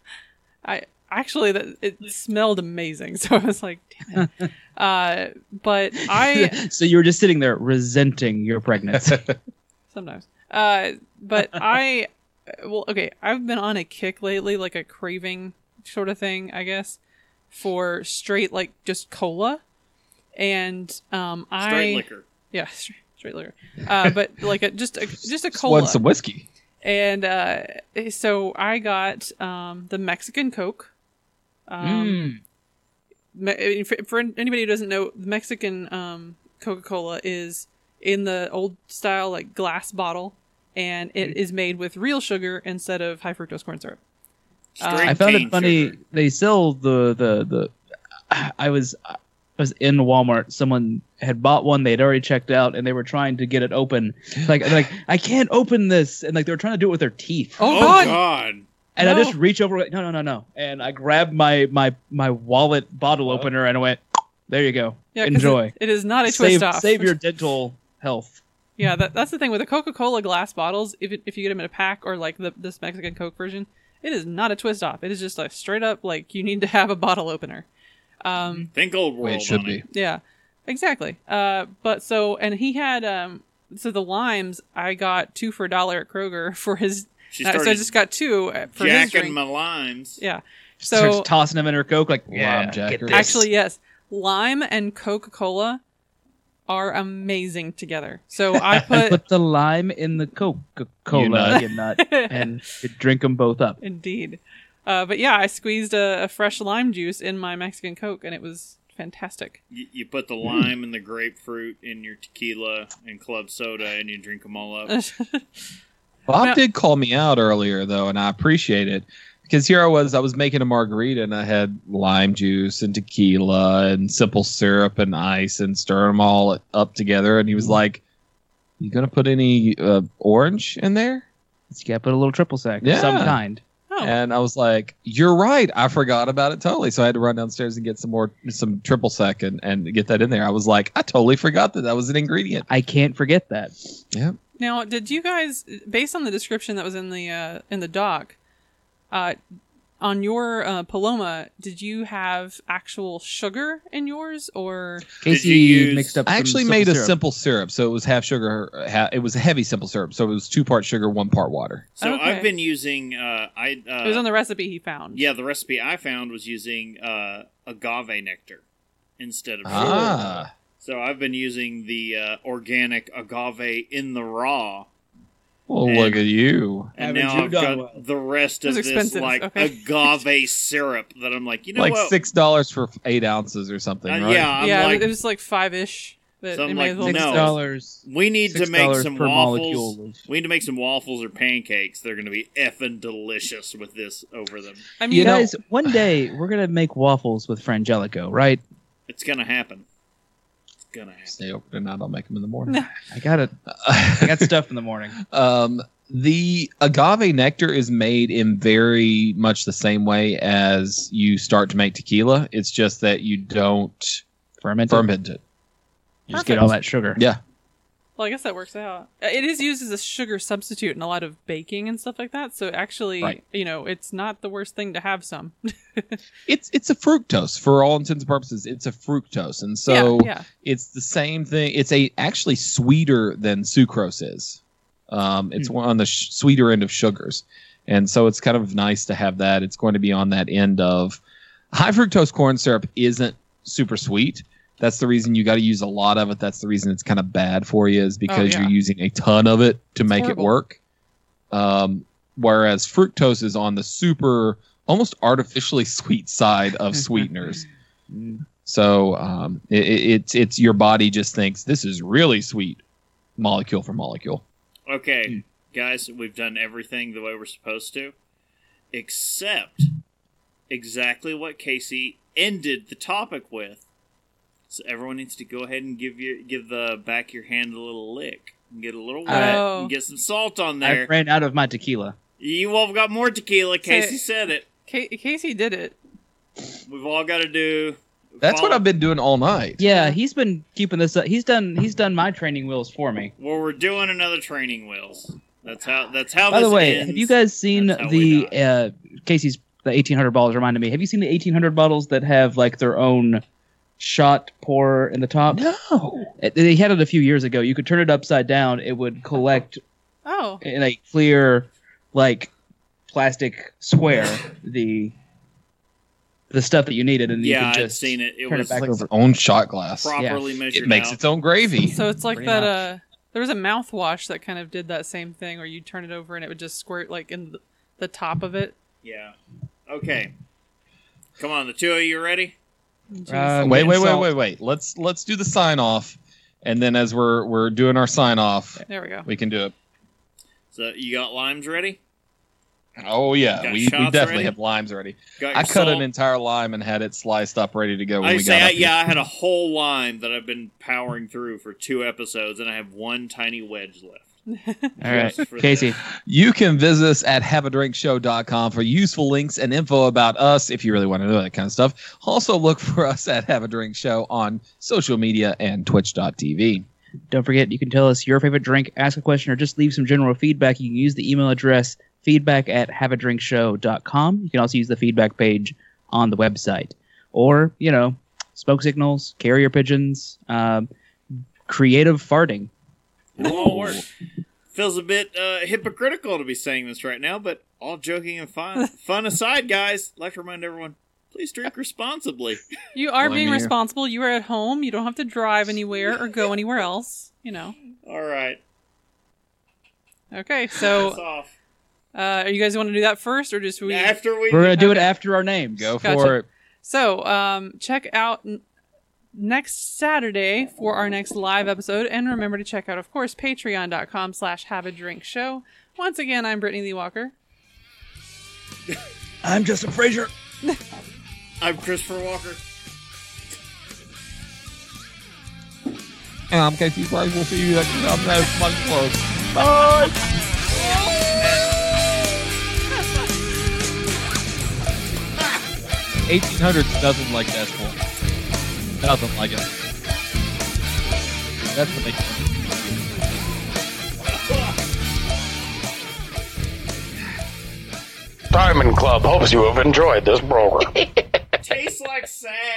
Speaker 1: I actually that it smelled amazing, so I was like, damn it. uh, but I
Speaker 3: so you were just sitting there resenting your pregnancy.
Speaker 1: sometimes. Uh, but I, well, okay, I've been on a kick lately, like a craving sort of thing, I guess, for straight like just cola, and um, I
Speaker 2: Straight liquor.
Speaker 1: yeah, straight, straight liquor, uh, but like a, just a just a
Speaker 4: Just
Speaker 1: cola,
Speaker 4: want some whiskey.
Speaker 1: and uh, so I got um the Mexican Coke. Um,
Speaker 3: Mm.
Speaker 1: Me- I mean, for, for anybody who doesn't know, the Mexican um, Coca Cola is in the old style, like glass bottle, and it hmm. is made with real sugar instead of high fructose corn syrup.
Speaker 2: Straight
Speaker 3: I found it funny.
Speaker 2: sugar.
Speaker 3: They sell the the the. I was I was in Walmart. Someone had bought one. They had already checked out, and they were trying to get it open. Like like I can't open this, and like they were trying to do it with their teeth.
Speaker 1: Oh,
Speaker 2: Oh,
Speaker 1: God!
Speaker 2: God.
Speaker 3: And I just reach over, like, no, no, no, no, and I grabbed my my my wallet bottle opener, and I went, there you go,
Speaker 1: Yeah, 'cause
Speaker 3: enjoy.
Speaker 1: It, it is not a twist
Speaker 3: save
Speaker 1: off.
Speaker 3: save your dental health.
Speaker 1: Yeah, that, that's the thing with the Coca Cola glass bottles. If it, if you get them in a pack or like the this Mexican Coke version, it is not a twist off. It is just a straight up like you need to have a bottle opener. Um,
Speaker 2: Think old world.
Speaker 4: Way it should
Speaker 2: on
Speaker 4: be.
Speaker 1: Yeah, exactly. Uh, but so and he had um, so the limes I got two for a dollar at Kroger for his.
Speaker 2: She
Speaker 1: uh, so I just got two uh, for his
Speaker 2: jacking
Speaker 1: drink.
Speaker 2: my limes.
Speaker 1: yeah.
Speaker 3: Starts
Speaker 1: So
Speaker 3: tossing them in her coke, like yeah,
Speaker 4: Lime jacker.
Speaker 3: get this.
Speaker 1: actually, yes, lime and Coca Cola are amazing together. So I
Speaker 3: put,
Speaker 1: put
Speaker 3: the lime in the Coca Cola,
Speaker 4: nut.
Speaker 3: you nut, and you drink them both up.
Speaker 1: indeed. Uh, but yeah, I squeezed a, a fresh lime juice in my Mexican Coke, and it was fantastic.
Speaker 2: You, you put the lime and the grapefruit in your tequila and club soda, and you drink them all up.
Speaker 4: Bob
Speaker 1: Now-
Speaker 4: did call me out earlier though, and I appreciate it because here I was, I was making a margarita and I had lime juice and tequila and simple syrup and ice and stir them all up together. And he was like, "You gonna put any uh, orange in there?"
Speaker 3: You gotta put a little triple sec of some kind.
Speaker 1: Oh,
Speaker 4: And I was like, "You're right. I forgot about it totally." So I had to run downstairs and get some more, some triple sec and, and get that in there. I was like, "I totally forgot that that was an ingredient."
Speaker 3: I can't forget that.
Speaker 4: Yeah.
Speaker 1: Now, did you guys, based on the description that was in the uh, in the doc, uh, on your uh, Paloma, did you have actual sugar in yours, or
Speaker 3: Casey
Speaker 2: you use-
Speaker 3: mixed up.
Speaker 4: I actually
Speaker 3: simple
Speaker 4: made a
Speaker 3: syrup.
Speaker 4: simple syrup, so it was half sugar. Ha- it was a heavy simple syrup, so it was two part sugar, one part water.
Speaker 2: So
Speaker 1: Okay.
Speaker 2: I've been using. Uh, I uh,
Speaker 1: it was on the recipe he found?
Speaker 2: yeah, the recipe I found was using uh, agave nectar instead of sugar.
Speaker 4: Ah,
Speaker 2: So I've been using the uh, organic agave in the raw,
Speaker 4: well,
Speaker 2: And-
Speaker 4: look at you.
Speaker 2: and now
Speaker 3: you
Speaker 2: I've
Speaker 3: done
Speaker 2: got
Speaker 3: well?
Speaker 2: the rest
Speaker 1: It
Speaker 2: of this
Speaker 1: expensive,
Speaker 2: like
Speaker 1: okay.
Speaker 2: agave syrup that I'm like, you know
Speaker 4: like
Speaker 2: what?
Speaker 4: six dollars for eight ounces or something,
Speaker 2: Uh,
Speaker 4: right?
Speaker 2: yeah, I'm
Speaker 1: yeah,
Speaker 2: like,
Speaker 1: it was like five ish. But
Speaker 2: So I'm
Speaker 1: it may
Speaker 2: like,
Speaker 1: as well
Speaker 3: Six
Speaker 2: no.
Speaker 3: dollars.
Speaker 2: we need to make some waffles.
Speaker 3: molecule.
Speaker 2: We need to make some waffles or pancakes. They're going to be effing delicious with this over them.
Speaker 1: I
Speaker 3: You
Speaker 1: mean,
Speaker 3: guys, one day we're gonna make waffles with Frangelico, right?
Speaker 2: It's going to happen. It's going to happen.
Speaker 4: Stay open tonight. I'll make them in the morning.
Speaker 3: I got it. I got stuff in the morning.
Speaker 4: um, the agave nectar is made in very much the same way as you start to make tequila. It's just that you don't
Speaker 3: Fermented.
Speaker 4: ferment it.
Speaker 3: You just get all that sugar.
Speaker 4: Yeah.
Speaker 1: Well, I guess that works out. Uh, It is used as a sugar substitute in a lot of baking and stuff like that. So actually,
Speaker 4: Right.
Speaker 1: you know, it's not the worst thing to have some.
Speaker 4: It's it's a fructose for all intents and purposes. It's a fructose, and so
Speaker 1: yeah, yeah.
Speaker 4: it's the same thing. It's a actually sweeter than sucrose is. Um, it's one on the sh- sweeter end of sugars, and so it's kind of nice to have that. It's going to be on that end of high fructose corn syrup. Isn't super sweet. That's the reason you got to use a lot of it. That's the reason it's kind of bad for you is because
Speaker 1: yeah.
Speaker 4: you're using a ton of it to make
Speaker 1: horrible.
Speaker 4: it work. Um, whereas fructose is on the super, almost artificially sweet side of sweeteners.
Speaker 3: Mm.
Speaker 4: So um, it, it- it's it's your body just thinks this is really sweet, molecule for molecule.
Speaker 2: Okay, guys, we've done everything the way we're supposed to, except exactly what Casey ended the topic with. So everyone needs to go ahead and give you give the back of your hand a little lick, and get a little wet,
Speaker 1: Oh.
Speaker 2: and get some salt on there.
Speaker 3: I ran out of my tequila.
Speaker 2: You all got more tequila. Casey said it.
Speaker 1: Ca- Casey did it.
Speaker 2: We've all got to do.
Speaker 4: That's what I've been doing all night.
Speaker 3: Yeah, he's been keeping this up. He's done. He's done my training wheels for me.
Speaker 2: Well, we're doing another training wheels. That's how. That's how.
Speaker 3: By the way,
Speaker 2: ends.
Speaker 3: have you guys seen
Speaker 2: That's how we
Speaker 3: the uh, Casey's the eighteen hundred bottles? Reminded me. Have you seen the eighteen hundred bottles that have like their own shot pour in the top?
Speaker 4: No.
Speaker 3: They had it a few years ago. You could turn it upside down. It would collect
Speaker 1: Oh,
Speaker 3: in a clear, like plastic square the the stuff that you needed, and you
Speaker 2: Yeah,
Speaker 3: could
Speaker 2: I've
Speaker 3: just
Speaker 2: seen it. It
Speaker 3: turn it
Speaker 2: was
Speaker 3: back
Speaker 4: Like its own shot glass.
Speaker 2: properly measured.
Speaker 4: It makes
Speaker 2: out.
Speaker 4: its own gravy.
Speaker 1: so it's like
Speaker 3: Pretty
Speaker 1: that.
Speaker 3: much.
Speaker 1: Uh, there was a mouthwash that kind of did that same thing, where you turn it over and it would just squirt like in the, the top of it.
Speaker 2: Yeah. Okay. Come on, the two of you ready?
Speaker 1: Jeez.
Speaker 3: Uh,
Speaker 4: wait, wait, wait, wait, wait. Let's let's do the sign off, and then as we're we're doing our sign off,
Speaker 1: there we go.
Speaker 4: we can do it.
Speaker 2: So you got limes ready?
Speaker 4: Oh yeah, we, we definitely
Speaker 2: ready?
Speaker 4: have limes
Speaker 2: ready.
Speaker 4: I cut
Speaker 2: salt?
Speaker 4: an entire lime and had it sliced up, ready to go. When
Speaker 2: I
Speaker 4: we
Speaker 2: say,
Speaker 4: got
Speaker 2: I, yeah, I had a whole lime that I've been powering through for two episodes, and I have one tiny wedge left.
Speaker 3: All right, Casey.
Speaker 4: You can visit us at haveadrinkshow.com for useful links and info about us if you really want to know that kind of stuff. Also, look for us at Have a Drink Show on social media and twitch.tv.
Speaker 3: Don't forget, you can tell us your favorite drink, ask a question, or just leave some general feedback. You can use the email address feedback at haveadrinkshow.com. You can also use the feedback page on the website. Or, you know, smoke signals, carrier pigeons, um, creative farting.
Speaker 2: It'll all work. Feels a bit uh, hypocritical to be saying this right now, but all joking and fun, fun aside, guys, I'd like to remind everyone: please drink responsibly.
Speaker 1: You are
Speaker 4: Blame
Speaker 1: being
Speaker 4: you.
Speaker 1: responsible. You are at home. You don't have to drive anywhere or go anywhere else. You know.
Speaker 2: All right,
Speaker 1: Okay, so
Speaker 2: off.
Speaker 1: uh, you guys want to do that first, or just we?
Speaker 2: After we,
Speaker 3: We're going to do it after our name.
Speaker 4: Go
Speaker 1: Gotcha.
Speaker 4: for it.
Speaker 1: So, um, check out n- next Saturday for our next live episode, and remember to check out, of course, patreon.com slash have a drink show. Once again, I'm Brittany Lee Walker.
Speaker 3: I'm Justin Frazier.
Speaker 2: I'm Christopher Walker.
Speaker 4: And I'm Casey Price. We'll see you next time. That's much close. Bye. Eighteen hundreds doesn't like Deadpool. Doesn't like it. That's the big one.
Speaker 6: Diamond Club hopes you have enjoyed this program.
Speaker 2: Tastes like sand.